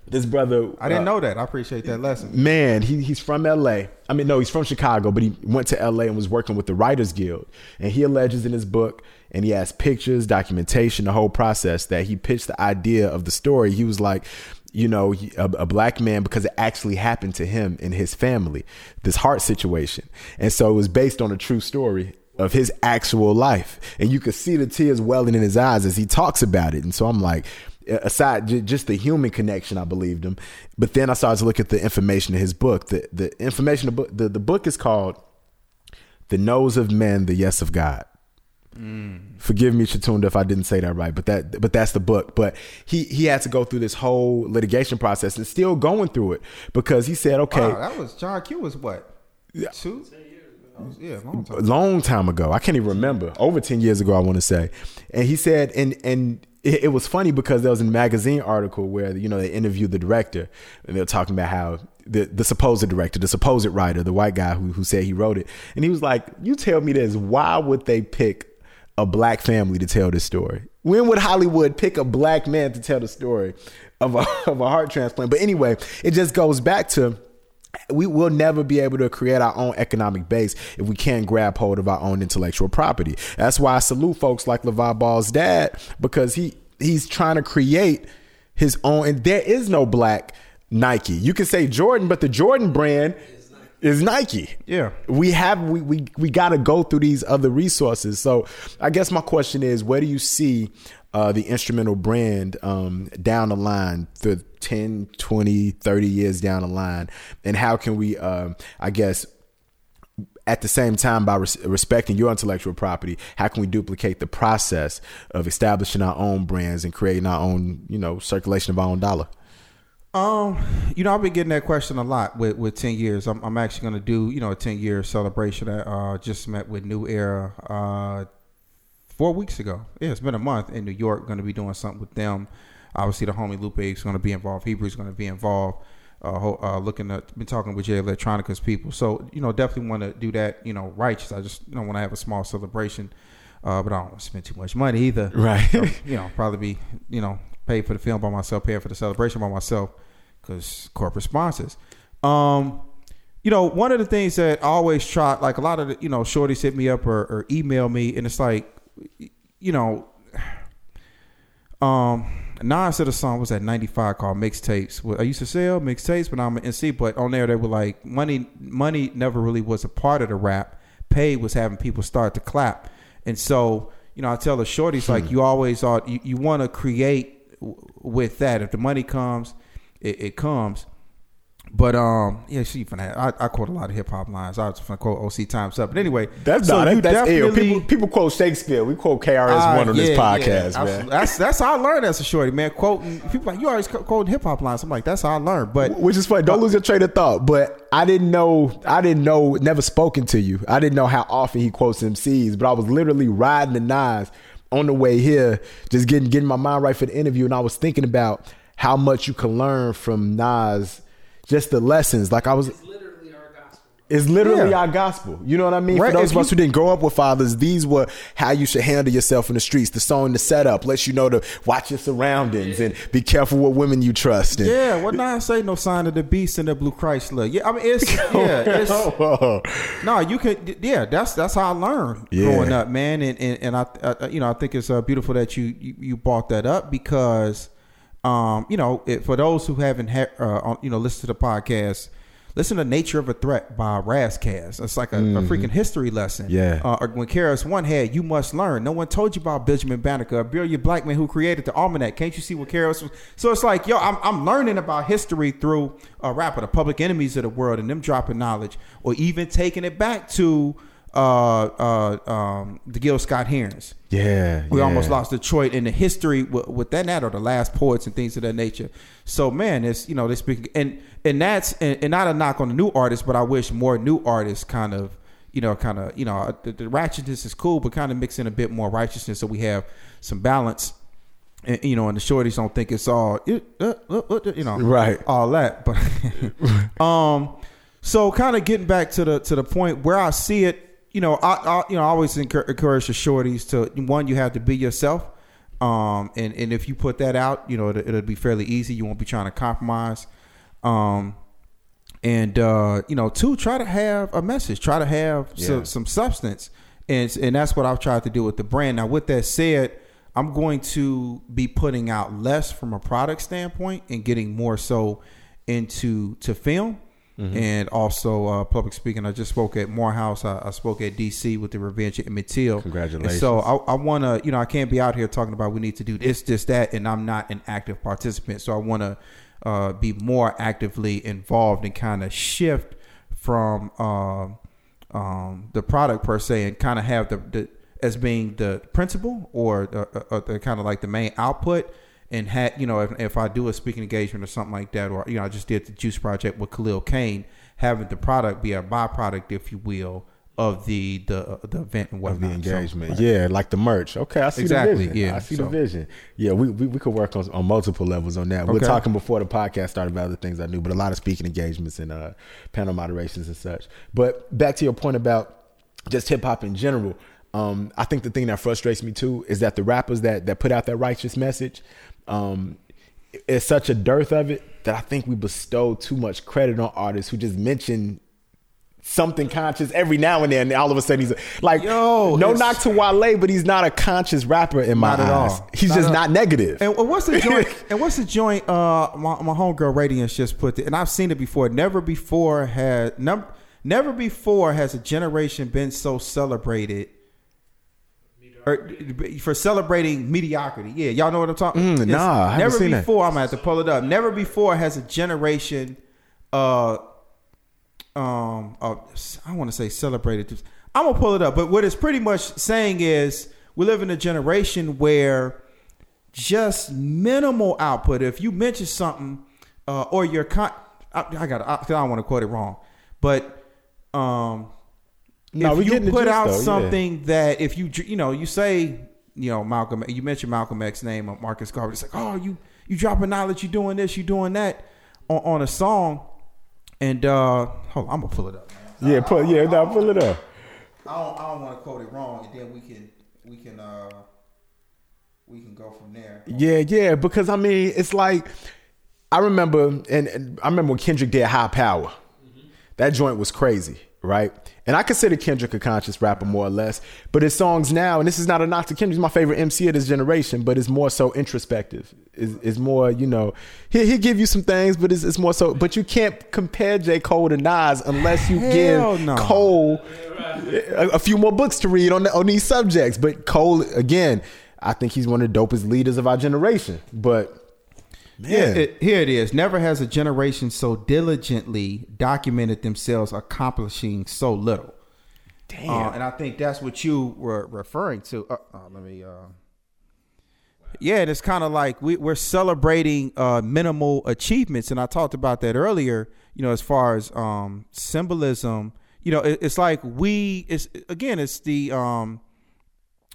This brother I didn't uh, know that. I appreciate that lesson. Man, he, he's from LA. I mean, no, he's from Chicago, but he went to LA and was working with the Writers Guild. And he alleges in his book, and he has pictures, documentation, the whole process that he pitched the idea of the story. He was like, you know, a, a black man because it actually happened to him and his family, this heart situation. And so it was based on a true story of his actual life. And you could see the tears welling in his eyes as he talks about it. And so I'm like, aside just the human connection, I believed him. But then I started to look at the information in his book. The the information the, the book is called The Nose of Men, the Yes of God. Forgive me, Shatunda, if I didn't say that right, but that but that's the book. But he he had to go through this whole litigation process and still going through it because he said, okay, Wow, that was John Q was what? Two? Yeah, long time. long time ago. I can't even remember. Over 10 years ago, I want to say. And he said, and and it, it was funny because there was a magazine article where, you know, they interviewed the director and they were talking about how the, the supposed director, the supposed writer, the white guy who, who said he wrote it. And he was like, you tell me this, why would they pick a black family to tell this story? When would Hollywood pick a black man to tell the story of a, of a heart transplant? But anyway, it just goes back to we will never be able to create our own economic base if we can't grab hold of our own intellectual property. That's why I salute folks like LaVar Ball's dad because he he's trying to create his own and there is no black Nike. You can say Jordan, but the Jordan brand is Nike. Yeah. We have we we we got to go through these other resources. So I guess my question is where do you see uh, the Enstrumental brand um, down the line the 10 20 30 years down the line and how can we um, i guess at the same time by res- respecting your intellectual property how can we duplicate the process of establishing our own brands and creating our own you know circulation of our own dollar Um, you know, I've been getting that question a lot with, with ten years. I'm, I'm actually going to do you know a ten year celebration. I uh, just met with New Era uh, four weeks ago. Yeah, it's been a month in New York. Going to be doing something with them. Obviously, the homie Lupe is going to be involved. Hebru's going to be involved. Uh, uh, looking at, been talking with Jay Electronica's people. So you know, definitely want to do that. You know, righteous. I just you know want to have a small celebration. Uh, but I don't spend too much money either. Right. So, you know, probably be, you know, pay for the film by myself, pay for the celebration by myself, because corporate sponsors. Um, you know, one of the things that I always try, like a lot of the, you know, shorties hit me up or, or email me, and it's like, you know, um, Nas said a song was at 95 called Mixtapes. Well, I used to sell mixtapes when I'm an NC, but on there they were like, money, money never really was a part of the rap. Pay was having people start to clap. And so, you know, I tell the shorties, like, you always are, you, you want to create with that. If the money comes, it, it comes. But um, yeah, she finna. I, I quote a lot of hip hop lines. I was finna quote OC times up. But anyway, that's so not that's ill. definitely- People, people quote shakespeare we quote KRS-One Ah, on this podcast yeah, man absolutely. That's that's how I learned as a shorty, man. Quoting people like you always quote hip hop lines. I'm like, that's how I learned. But which is funny. Don't lose your train of thought. But I didn't know. I didn't know. Never spoken to you. I didn't know how often he quotes MCs. But I was literally riding the Nas on the way here, just getting getting my mind right for the interview, and I was thinking about how much you can learn from Nas, just the lessons. Like I was. It's literally Yeah. our gospel. You know what I mean? Right, For those if of us who didn't grow up with fathers, these were how you should handle yourself in the streets. The song, the setup lets you know to watch your surroundings and be careful what women you trust. And, yeah, what not say no sign of the beast in the blue Chrysler. Yeah, I mean it's yeah, it's no, you can yeah. That's that's how I learned Yeah. growing up, man. And and, and I, I you know I think it's uh, beautiful that you, you you brought that up because um you know it, for those who haven't ha- uh, you know listened to the podcast. Listen to "Nature of a Threat" by Ras Kass. It's like a, a freaking history lesson. Mm-hmm. Yeah. Uh, when KRS-One had, you must learn. No one told you about Benjamin Banneker, a brilliant black man who created the almanac. Can't you see what KRS was? So it's like, yo, I'm, I'm learning about history through a rapper, the public enemies of the world, and them dropping knowledge, or even taking it back to uh, uh, um, the Gil Scott-Herons. yeah. We yeah. almost lost Detroit in the history with, with that, that or the last poets and things of that nature. So man, it's you know they speak and and that's and, and not a knock on the new artists, but I wish more new artists kind of you know kind of you know the, the ratchetness is cool, but kind of mix in a bit more righteousness so we have some balance. And, you know, and the shorties don't think it's all it, uh, uh, uh, you know Right. all that, but um, so kind of getting back to the to the point where I see it, you know, I, I you know I always encourage, the shorties to one, you have to be yourself, um, and and if you put that out, you know, it, it'll be fairly easy. You won't be trying to compromise, um, and uh, you know, two, try to have a message, try to have Yeah. some, some substance, and and that's what I've tried to do with the brand. Now, with that said. I'm going to be putting out less from a product standpoint and getting more so into to film and also uh, public speaking. I just spoke at Morehouse. I, I spoke at DC with the Revenge of Emmett Till. Congratulations. And so I, I want to, you know, I can't be out here talking about we need to do this, this, that, and I'm not an active participant. So I want to uh, be more actively involved and kind of shift from um, um, the product per se and kind of have the, the as being the principal or, uh, uh, the kind of like the main output. And had you know if, if I do a speaking engagement or something like that, or you know I just did the Juice Project with Khalil Kane, having the product be a byproduct, if you will, of the the uh, the event and whatnot. of the engagement. So, Yeah, like the merch. Okay, I see Exactly, the vision. yeah, I see so- the vision. Yeah, we, we, we could work on, on multiple levels on that. We Okay. We're talking before the podcast started about other things I knew, but a lot of speaking engagements and uh, panel moderations and such. But back to your point about just hip hop in general. Um, I think the thing that frustrates me too is that the rappers that that put out that righteous message, um, it's such a dearth of it that I think we bestow too much credit on artists who just mention something conscious every now and then. And all of a sudden, he's like, Yo, no knock to Wale, but he's not a conscious rapper in my eyes. all. He's Not just not negative. And what's the joint? and what's the joint? Uh, my, my homegirl Radiance just put it, and I've seen it before. Never before had num- never before has a generation been so celebrated. Or, for celebrating mediocrity, yeah, y'all know what I'm talking. Mm, nah, I never seen that. before. I'm gonna have to pull it up. Never before has a generation, uh, um, uh, I want to say celebrated. I'm gonna pull it up, but what it's pretty much saying is we live in a generation where just minimal output. If you mention something, uh, or your con, I, I got, I, I don't want to quote it wrong, but um, No, if you put out though, yeah. something that if you you know you say you know Malcolm, you mentioned Malcolm X name of Marcus Garvey. It's like oh you you dropping knowledge, you doing this, you doing that on, on a song, and uh, hold on, I'm gonna pull it up. Man. yeah, put yeah, no, pull it up. I don't I don't want to quote it wrong, and then we can we can uh we can go from there. Yeah, yeah, because I mean, it's like I remember, and, and I remember when Kendrick did High Power. That joint was crazy, right? And I consider Kendrick a conscious rapper more or less, but his songs now, and this is not a knock to Kendrick, he's my favorite MC of this generation, but it's more so introspective. It's, it's more, you know, he he give you some things, but it's, it's more so. But you can't compare J Cole to Nas unless you Hell give no. Cole a, a few more books to read on the, on these subjects. But Cole, again, I think he's one of the dopest leaders of our generation. But man, Yeah, it, here it is. Never has a generation so diligently documented themselves accomplishing so little. damn. Uh, and I think that's what you were referring to. Uh, uh, let me. Uh, yeah, and it's kind of like we, we're celebrating uh, minimal achievements, and I talked about that earlier. You know, as far as um, symbolism, you know, it, it's like we. It's again, it's the um,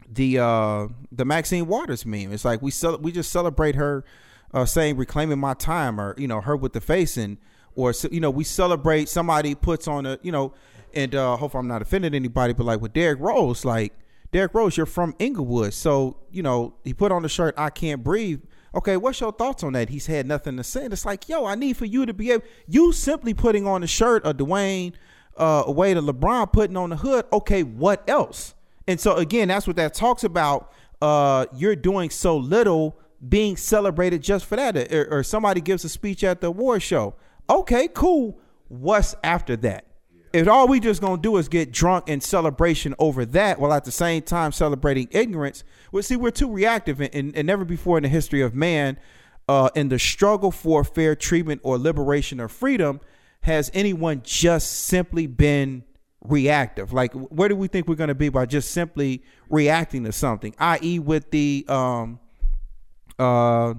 the uh, the Maxine Waters meme. It's like we cel- we just celebrate her uh, saying reclaiming my time, or you know, her with the face, and or you know, we celebrate somebody puts on a you know, and uh, hope I'm not offending anybody, but like with Derrick Rose, like Derrick Rose, you're from Englewood, so you know he put on the shirt "I Can't Breathe." Okay, what's your thoughts on that? He's had nothing to say. And it's like, yo, I need for you to be able. You simply putting on the shirt of Dwayne, uh, away to LeBron putting on the hood. Okay, what else? And so again, that's what that talks about. Uh, you're doing so little, being celebrated just for that, or, or somebody gives a speech at the award show. Okay, cool. What's after that? If all we just gonna do is get drunk in celebration over that, while at the same time celebrating ignorance, well, see, we're too reactive, and, and, and never before in the history of man, uh, in the struggle for fair treatment or liberation or freedom, has anyone just simply been reactive. Like, where do we think we're going to be by just simply reacting to something? I.e., with the um, uh,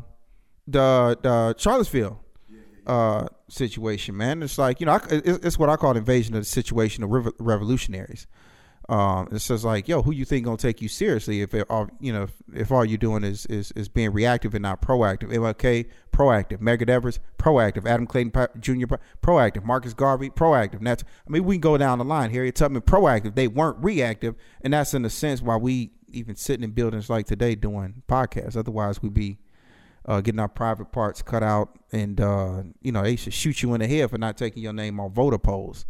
the the Charlottesville uh situation, man. It's like you know, I, it's, it's what I call an invasion of the situation of rev- revolutionaries. Um, it says like, yo, who you think gonna take you seriously if it all you know if, if all you're doing is, is is being reactive and not proactive? MLK proactive, Medgar Evers proactive, Adam Clayton Jr. pro- proactive, Marcus Garvey proactive. And that's I mean we can go down the line. Harriet Tubman proactive. They weren't reactive, and that's in a sense why we even sitting in buildings like today doing podcasts. Otherwise, we'd be uh, getting our private parts cut out, and uh, you know they should shoot you in the head for not taking your name on voter polls,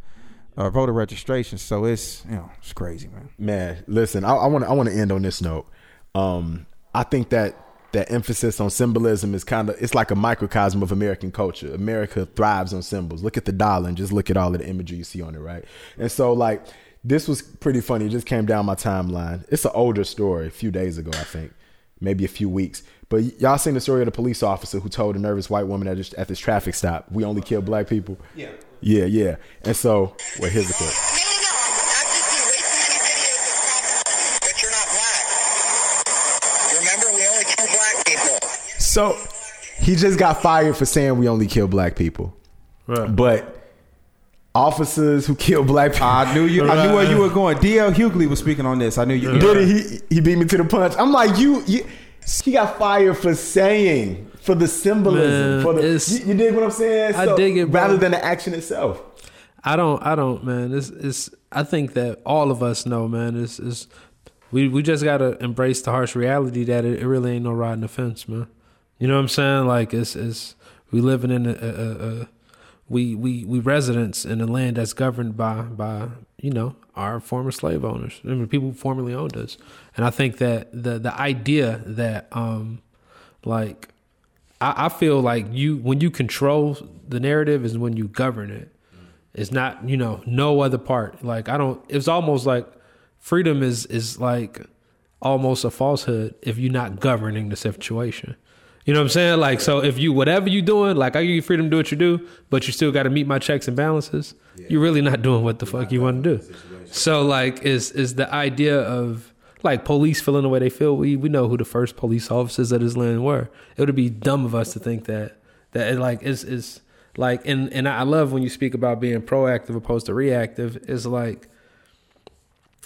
uh, voter registration. So it's you know it's crazy, man. Man, listen, I want I want to end on this note. Um, I think that that emphasis on symbolism is kind of it's like a microcosm of American culture. America thrives on symbols. Look at the dollar and just look at all of the imagery you see on it, right? And so like this was pretty funny. It just came down my timeline. It's an older story, a few days ago, I think, maybe a few weeks. But y'all seen the story of the police officer who told a nervous white woman at this, at this traffic stop, "We only kill black people." Yeah. Yeah, yeah. And so, well, here's the clip. So he just got fired for saying we only kill black people. Right. But officers who killed black people. I knew you. I knew where you were going. DL Hughley was speaking on this. I knew you. Did he? He beat me to the punch. I'm like, you. you he got fired for saying for the symbolism. Man, for the, you, you dig what I'm saying? I dig it, bro. Rather than the action itself. I don't. I don't, man. It's. It's. I think that all of us know, man. It's. It's. We we just gotta embrace the harsh reality that it, it really ain't no riding the fence, man. You know what I'm saying? Like it's. It's. We living in a. a, a, a we we we residents in a land that's governed by by you know our former slave owners. I mean, people who formerly owned us, and I think that the the idea that um like I, I feel like you when you control the narrative is when you govern it. It's not you know no other part. Like I don't. It's almost like freedom is is like almost a falsehood if you're not governing the situation. You know what I'm saying? Like so, if you whatever you doing, like I give you freedom to do what you do, but you still got to meet my checks and balances. You're really not doing what the fuck you want to do. So like, is is the idea of like police feeling the way they feel? We we know who the first police officers of this land were. It would be dumb of us to think that that it like is is like and and I love when you speak about being proactive opposed to reactive. Is like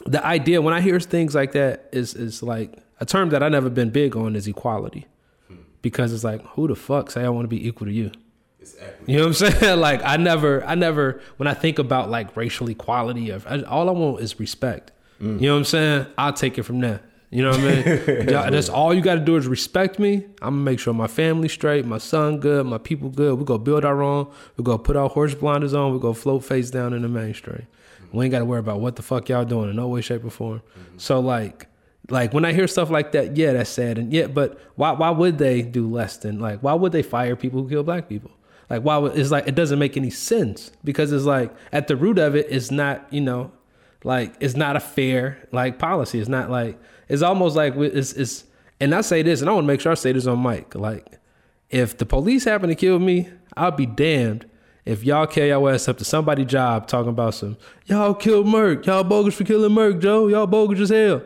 the idea when I hear things like that is is like a term that I never been big on is equality, because it's like who the fuck say I want to be equal to you? You know what I'm saying? like I never, I never. When I think about like racial equality, of I, all I want is respect. Mm. You know what I'm saying? I'll take it from there. You know what I mean? That's all you got to do is respect me. I'm gonna make sure my family's straight, my son good, my people good. We go build our own. We go put our horse blinders on. We go float face down in the mainstream. We ain't got to worry about what the fuck y'all doing in no way, shape, or form. Mm-hmm. So like, like when I hear stuff like that, yeah, that's sad. And yeah, but why why would they do less than like why would they fire people who kill black people? Like why would it's like it doesn't make any sense because it's like at the root of it, is not you know like it's not a fair like policy. It's not like it's almost like it's it's and I say this and I want to make sure I say this on mic. Like if the police happen to kill me, I'll be damned if y'all carry your ass up to somebody's job talking about some y'all killed Merk, y'all bogus for killing Merk, Joe, y'all bogus as hell.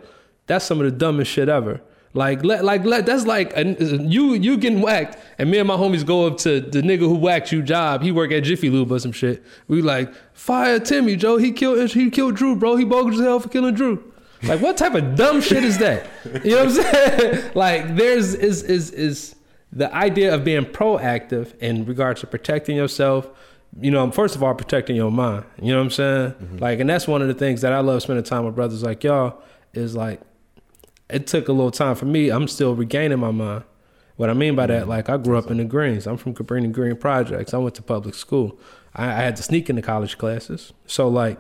That's some of the dumbest shit ever. Like, let, like, let, that's like a, you, you getting whacked, and me and my homies go up to the nigga who whacked you job. He work at Jiffy Lube or some shit. We like fire Timmy, Joe. He killed, he killed Drew, bro. He bogus as hell for killing Drew. Like, what type of dumb shit is that? You know what I'm saying? like, there's is is is the idea of being proactive in regards to protecting yourself. You know, first of all, protecting your mind. You know what I'm saying? Mm-hmm. Like, and that's one of the things that I love spending time with brothers like y'all is like it took a little time for me. I'm still regaining my mind. What I mean by that, like I grew up in the Greens. I'm from Cabrini Green Projects. I went to public school. I, I had to sneak into college classes. So like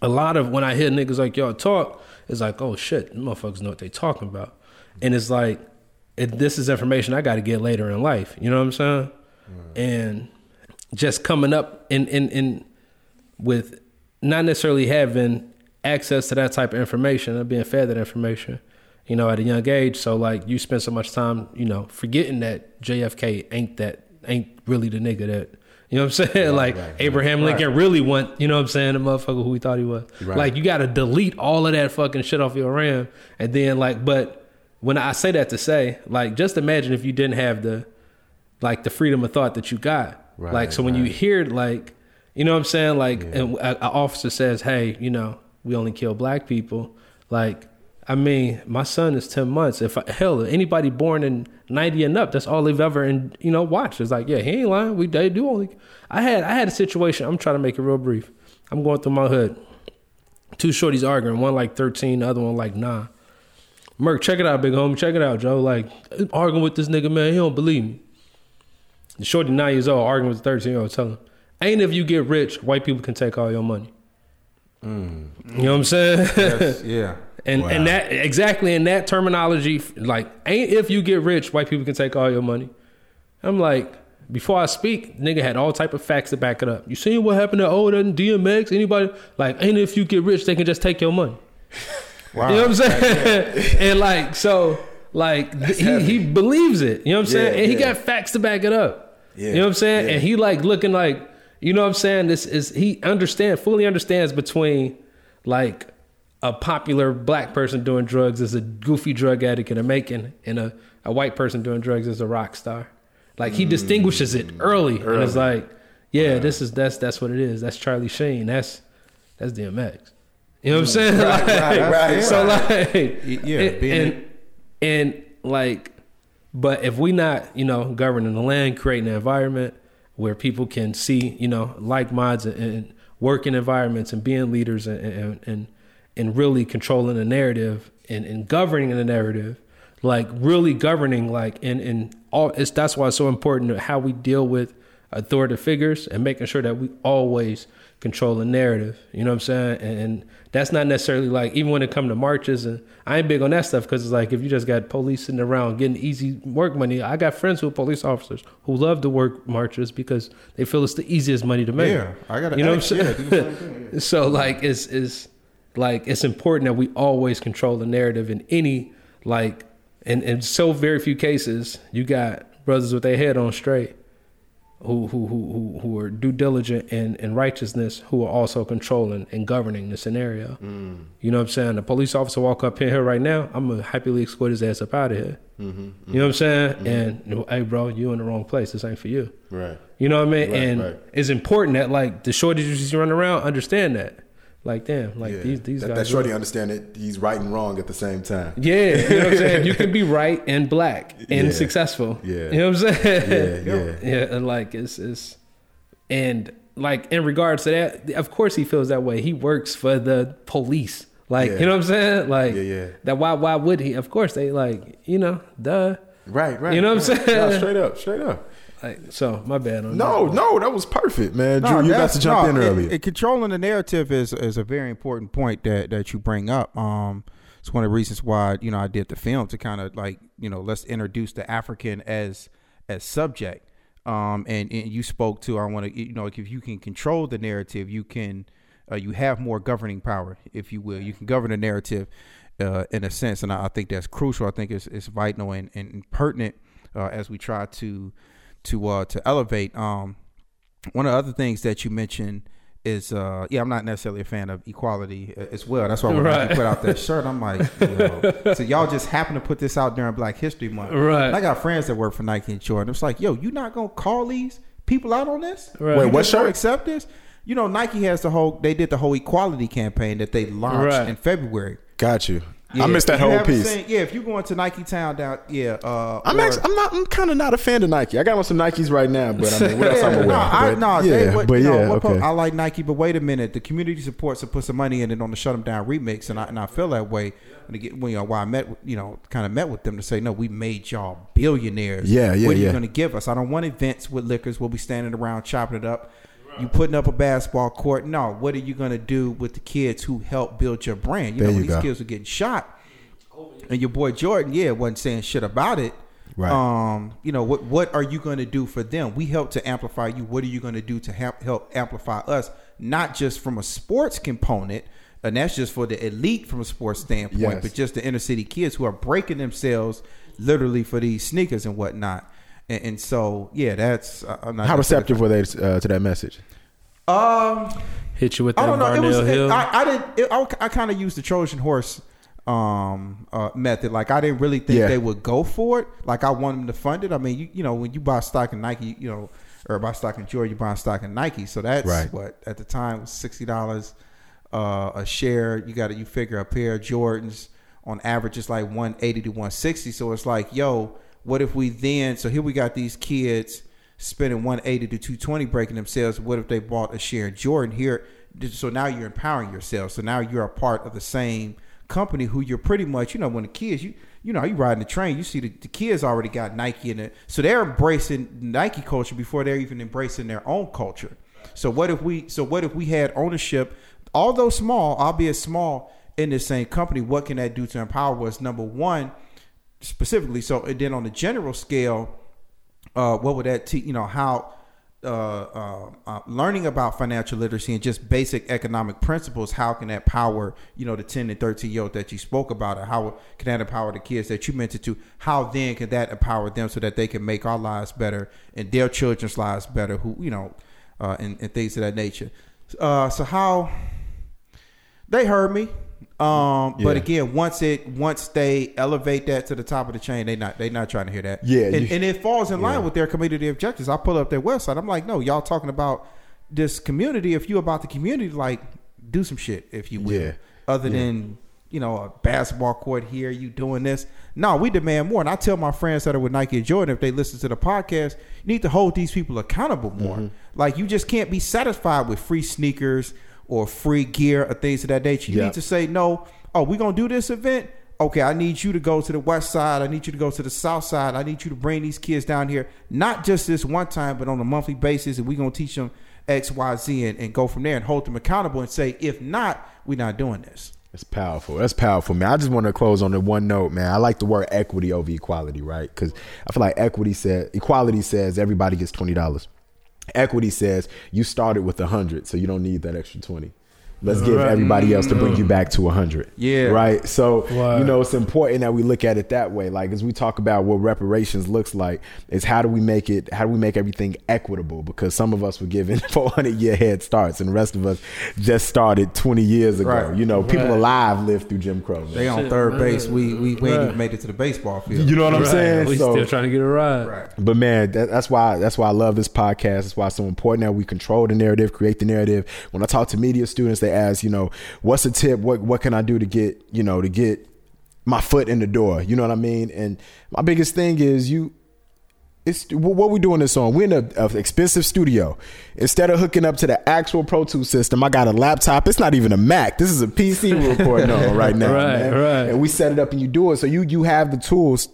a lot of when I hear niggas like y'all talk, it's like, oh shit, motherfuckers know what they talking about. And it's like it, this is information I got to get later in life. You know what I'm saying? Mm. And just coming up in in in with not necessarily having access to that type of information or being fed that information, you know, at a young age. So like you spend so much time, you know, forgetting that JFK ain't that ain't really the nigga that you know what I'm saying? like Abraham Lincoln really want, you know what I'm saying, the motherfucker who he thought he was. Like you gotta delete all of that fucking shit off your RAM and then like but when I say that to say, like just imagine if you didn't have the like the freedom of thought that you got. like so when you hear like you know what I'm saying? Like and a, a officer says, Hey, you know, we only kill black people. Like, I mean, my son is ten months. If I, hell, anybody born in ninety and up, that's all they've ever and you know watched. It's like, yeah, he ain't lying. We they do only. I had I had a situation. I'm trying to make it real brief. I'm going through my hood. Two shorties arguing. One like thirteen, the other one like nine. Merk, check it out, big homie. Check it out, Joe. Like arguing with this nigga, man. He don't believe me. The shorty nine years old arguing with the thirteen year old, telling him, "Ain't if you get rich, white people can take all your money." Mm. You know what I'm saying? Yes, yeah. And and that exactly in that terminology, like ain't if you get rich, white people can take all your money. I'm like, before I speak, nigga had all type of facts to back it up. You seen what happened to Oda and DMX? Anybody like ain't if you get rich, they can just take your money. Wow. You know what I'm saying? and like so, like he he believes it. You know what I'm saying? Yeah, and he got facts to back it up. Yeah, You know what I'm saying? yeah. And he like looking like you know what I'm saying. This is he understand fully understands between like a popular black person doing drugs is a goofy drug addict in a Macon, and a, a white person doing drugs is a rock star. Like he distinguishes it early, and it's like, yeah, this is that's that's what it is. That's Charlie Sheen. That's that's DMX. You know what I'm saying? Like, right, right, so right. like, Yeah, and, being and and like, but if we not you know governing the land, creating the environment where people can see you know like minds and, and working environments and being leaders and and and, and really controlling the narrative and, and governing the narrative, like really governing like and and all it's that's why it's so important how we deal with authoritative figures and making sure that we always control the narrative. You know what I'm saying? And, and that's not necessarily like even when it come to marches and I ain't big on that stuff because it's like if you just got police sitting around getting easy work money. I got friends who are police officers who love to work marches because they feel it's the easiest money to make. Yeah, I gotta You know ask, what I'm saying? same so like it's it's like it's important that we always control the narrative in any like in in so very few cases you got brothers with their head on straight who who who who, who are due diligent in, in righteousness who are also controlling and governing the scenario. You know what I'm saying? The police officer walk up in here right now, I'm gonna happily escort his ass up out of here. Mm-hmm, you know what I'm saying? Mm-hmm. And hey, bro, you in the wrong place. This ain't for you. Right. You know what I mean? Right, and right. it's important that like the shorties you running around understand that. Like, damn, like Yeah. these these that, guys. that shorty understand that he's right and wrong at the same time. yeah, you know what I'm saying? You can be right and black and Yeah. successful. Yeah. You know what I'm saying? Yeah, yeah. yeah, and like it's it's and like in regards to that, of course he feels that way. He works for the police. Like, Yeah. you know what I'm saying? Like Yeah, yeah. that why why would he? Of course they like, you know, duh. Right, right. You know what I'm saying? No, straight up, straight up. Like so my bad on No, that. no, that was perfect, man. No, Drew, you got that's- to jump no, in it- earlier. it- controlling the narrative is is a very important point that that you bring up. Um, it's one of the reasons why you know I did the film to kind of like you know let's introduce the African as as subject. Um, and, and you spoke to I want to you know if you can control the narrative, you can uh, you have more governing power, if you will. You can govern the narrative uh, in a sense, and I, I think that's crucial. I think it's, it's vital and, and pertinent uh, as we try to to uh, to elevate. Um, one of the other things that you mentioned is uh yeah i'm not necessarily a fan of equality uh, as well that's why when Right. I put out that shirt i'm like yo. so y'all just happen to put this out during black history month Right. and i got friends that work for nike and jordan it's like yo you not gonna call these people out on this Right. Wait, You what shirt? accept this you know nike has the whole they did the whole equality campaign that they launched Right. in february Got you. I missed that whole piece. seen- yeah if you're going to nike town down yeah uh I'm or- actually, I'm not. I'm kind of not a fan of Nike. I got on some Nikes right now, but I mean, what else I'm Yeah, aware? no. I, no, yeah, what, but know, yeah, po- okay. I like Nike, but wait a minute. The community supports to put some money in it on the Shut 'Em Down remix, and I and I feel that way. And well, you know, why I met, you know, kind of met with them to say, no, we made y'all billionaires. Yeah, yeah, What are you going to give us? I don't want events with liquors. We'll be standing around chopping it up. You putting up a basketball court? No. What are you going to do with the kids who helped build your brand? You There know, you when these go. kids are getting shot, and your boy Jordan, yeah, wasn't saying shit about it. Right. Um, you know what? What are you going to do for them? We help to amplify you. What are you going to do to help help amplify us? Not just from a sports component, and that's just for the elite from a sports standpoint, Yes. but just the inner city kids who are breaking themselves literally for these sneakers and whatnot. And, and so, yeah, that's uh, I'm not How necessarily- receptive were they uh, to that message? Um, Hit you with I don't know. It was. Varnell Hill. I, I didn't. It, I, I kind of used the Trojan horse um uh method like i didn't really think Yeah. they would go for it like i want them to fund it i mean you, you know when you buy stock in nike you know or buy stock in jordan you buy stock in nike so that's Right. what at the time was $60 uh a share you got to you figure a pair of jordans on average is like 180 to 160 so it's like yo what if we then so here we got these kids spending 180 to 220 breaking themselves. What if they bought a share of jordan? Here so now you're empowering yourself. So now you're a part of the same company who you're pretty much you know when the kids you you know you riding the train you see the, the kids already got nike in it. So they're embracing nike culture before they're even embracing their own culture. So what if we so what if we had ownership? Although small albeit small in the same company what can that do to empower us? Number one specifically so and then on the general scale uh, what would that teach? you know how uh, uh, uh, learning about financial literacy and just basic economic principles how can that power you know the 10 and 13 year old that you spoke about and how can that empower the kids that you mentioned to how then can that empower them so that they can make our lives better and their children's lives better who you know uh, and, and things of that nature uh, so how they heard me Um, but Yeah. again, once it once they elevate that to the top of the chain, they not they not trying to hear that. Yeah, and, you- and it falls in line yeah. with their community objectives. I pull up their website. I'm like, no, y'all talking about this community. If you about the community, like do some shit, if you will. Yeah. Other than you know a basketball court here, you doing this. No, we demand more. And I tell my friends that are with Nike and Jordan, if they listen to the podcast, you need to hold these people accountable more. Mm-hmm. Like you just can't be satisfied with free sneakers or free gear or things of that nature. You Yeah. need to say no. Oh, we're gonna do this event. Okay, I need you to go to the west side. I need you to go to the south side. I need you to bring these kids down here, not just this one time, but on a monthly basis. And we're gonna teach them X, Y, Z, and, and go from there and hold them accountable and say, if not, we're not doing this. That's powerful. That's powerful, man. I just want to close on the one note, man. I like the word equity over equality, right? Because I feel like equity says equality says everybody gets twenty dollars. Equity says you started with a hundred, so you don't need that extra twenty. Let's give everybody else to bring you mm. back to a hundred. Yeah. Right. So Wow. you know it's important that we look at it that way. Like as we talk about what reparations looks like, is how do we make it? How do we make everything equitable? Because some of us were given 400 year head starts, and the rest of us just started 20 years ago. Right. You know, people alive lived through Jim Crow. man. They on Shit, third man. base. We we, we ain't even made it to the baseball field. You know what I'm saying? We So- still trying to get a ride. Right. But man, that, that's why that's why I love this podcast. That's why it's so important that we control the narrative, create the narrative. When I talk to media students, they ask, you know, what's a tip? What what can I do to get you know to get my foot in the door? You know what I mean? And my biggest thing is you. It's what we doing this on. We're in a, a expensive studio. Instead of hooking up to the actual Pro Tools system, I got a laptop. It's not even a Mac. This is a PC we're recording on right now. Right, man. right. And we set it up and you do it. So you you have the tools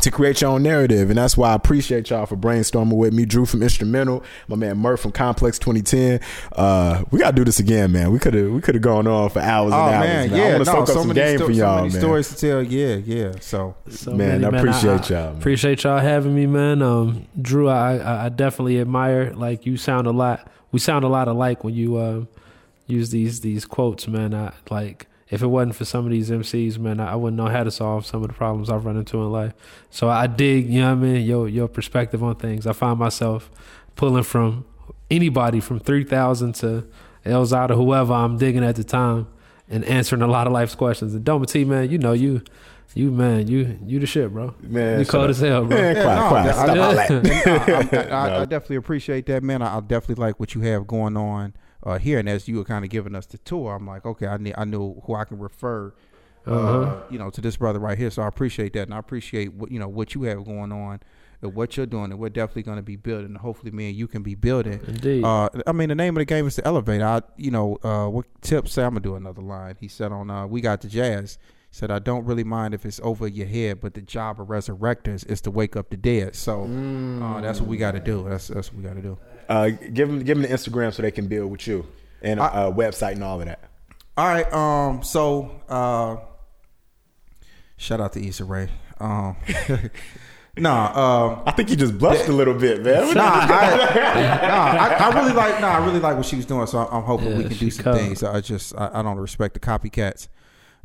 to create your own narrative. And that's why I appreciate y'all for brainstorming with me. Drew from Enstrumental, my man Murph from Complex 2010. Uh, we gotta do this again, man. We could have we could have gone on for hours Oh and hours. man, man. I yeah, want to no, soak up so some many, game sto- for y'all, many man. stories to tell. Yeah, yeah. So So Man, I appreciate y'all, man. Appreciate y'all having me, man. Um, Drew, I, I I definitely admire. Like you sound a lot. We sound a lot alike when you uh, use these these quotes, man. I like. If it wasn't for some of these MCs, man, I I wouldn't know how to solve some of the problems I've run into in life. So I dig, you know what I mean, your your perspective on things. I find myself pulling from anybody from three thousand to Elzada, whoever I'm digging at the time, and answering a lot of life's questions. And Dometi, man, you know you, you man, you you the shit, bro. Man, you shut cold up. as hell, bro. Man, Yeah, quiet, no, quiet. that- Stop all that. I, I, I definitely appreciate that, man. I, I definitely like what you have going on uh, here. And as you were kind of giving us the tour, I'm like, okay, I need, I know who I can refer, uh, Uh-huh. you know, to this brother right here. So I appreciate that, and I appreciate what you know what you have going on. And what you're doing, and we're definitely going to be building. Hopefully, me and you can be building. Indeed. Uh, I mean, the name of the game is to elevate. I, you know, uh, what Tip said. I'm gonna do another line. He said on, uh, we got the jazz. He said I don't really mind if it's over your head, but the job of resurrectors is to wake up the dead. So uh, that's what we got to do. That's that's what we got to do. Uh, give them give them the Instagram so they can build with you and a uh, website and all of that. All right. Um. So, uh, shout out to Issa Rae. Um. nah. Um. I think you just blushed a little bit, man. Nah, I, nah, I, I really like. Nah, I really like what she was doing. So I'm hoping Yeah, we can do some cold. things. I just I, I don't respect the copycats.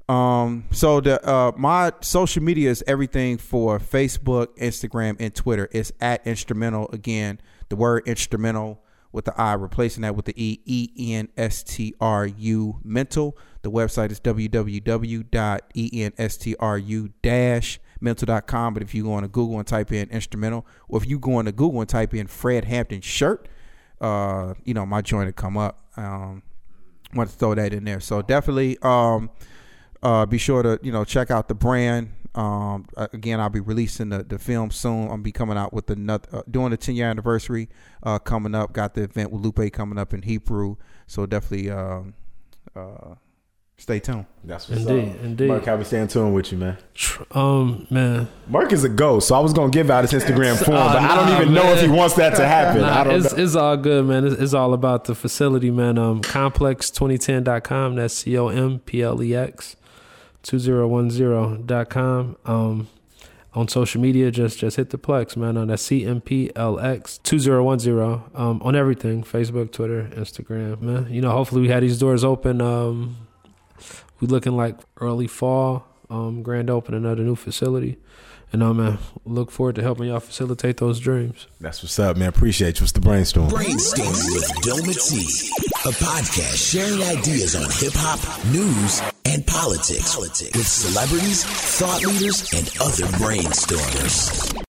Um. So the uh my social media is everything for Facebook, Instagram, and Twitter. It's at Enstrumental again. The word instrumental with the I, replacing that with the E E N S T R U mental. The website is www.enstru-mental.com. But if you go on to Google and type in instrumental, or if you go on to Google and type in Fred Hampton shirt, uh, you know, my joint will come up. Um, want to throw that in there. So definitely, um, uh, be sure to you know check out the brand. Um, uh, again, I'll be releasing the, the film soon. I'll be coming out with another uh, doing the 10 year anniversary uh, coming up. Got the event with Lupe coming up in Hebru. So definitely um, uh, stay tuned. That's what's Indeed, up. indeed. Merk, how we stay in tune with you, man. Um, man, Merk is a ghost, so I was gonna give out his Instagram form, Oh, but I don't nah, even know if he wants that to happen. Nah, I don't it's, know. it's all good, man. It's, it's all about the facility, man. Um, complex2010.com. That's C O M P L E X 2010.com. Um, on social media, just just hit the plex, man. On that CMPLX 2010. Um, on everything Facebook, Twitter, Instagram, man. You know, hopefully we had these doors open. Um, we looking like early fall, um, grand opening of the new facility. And um, man, look forward to helping y'all facilitate those dreams. That's what's up, man. Appreciate you. What's the brainstorm? Brainstorming with Dometi, a podcast sharing ideas on hip hop, news, and politics with celebrities, thought leaders, and other brainstormers.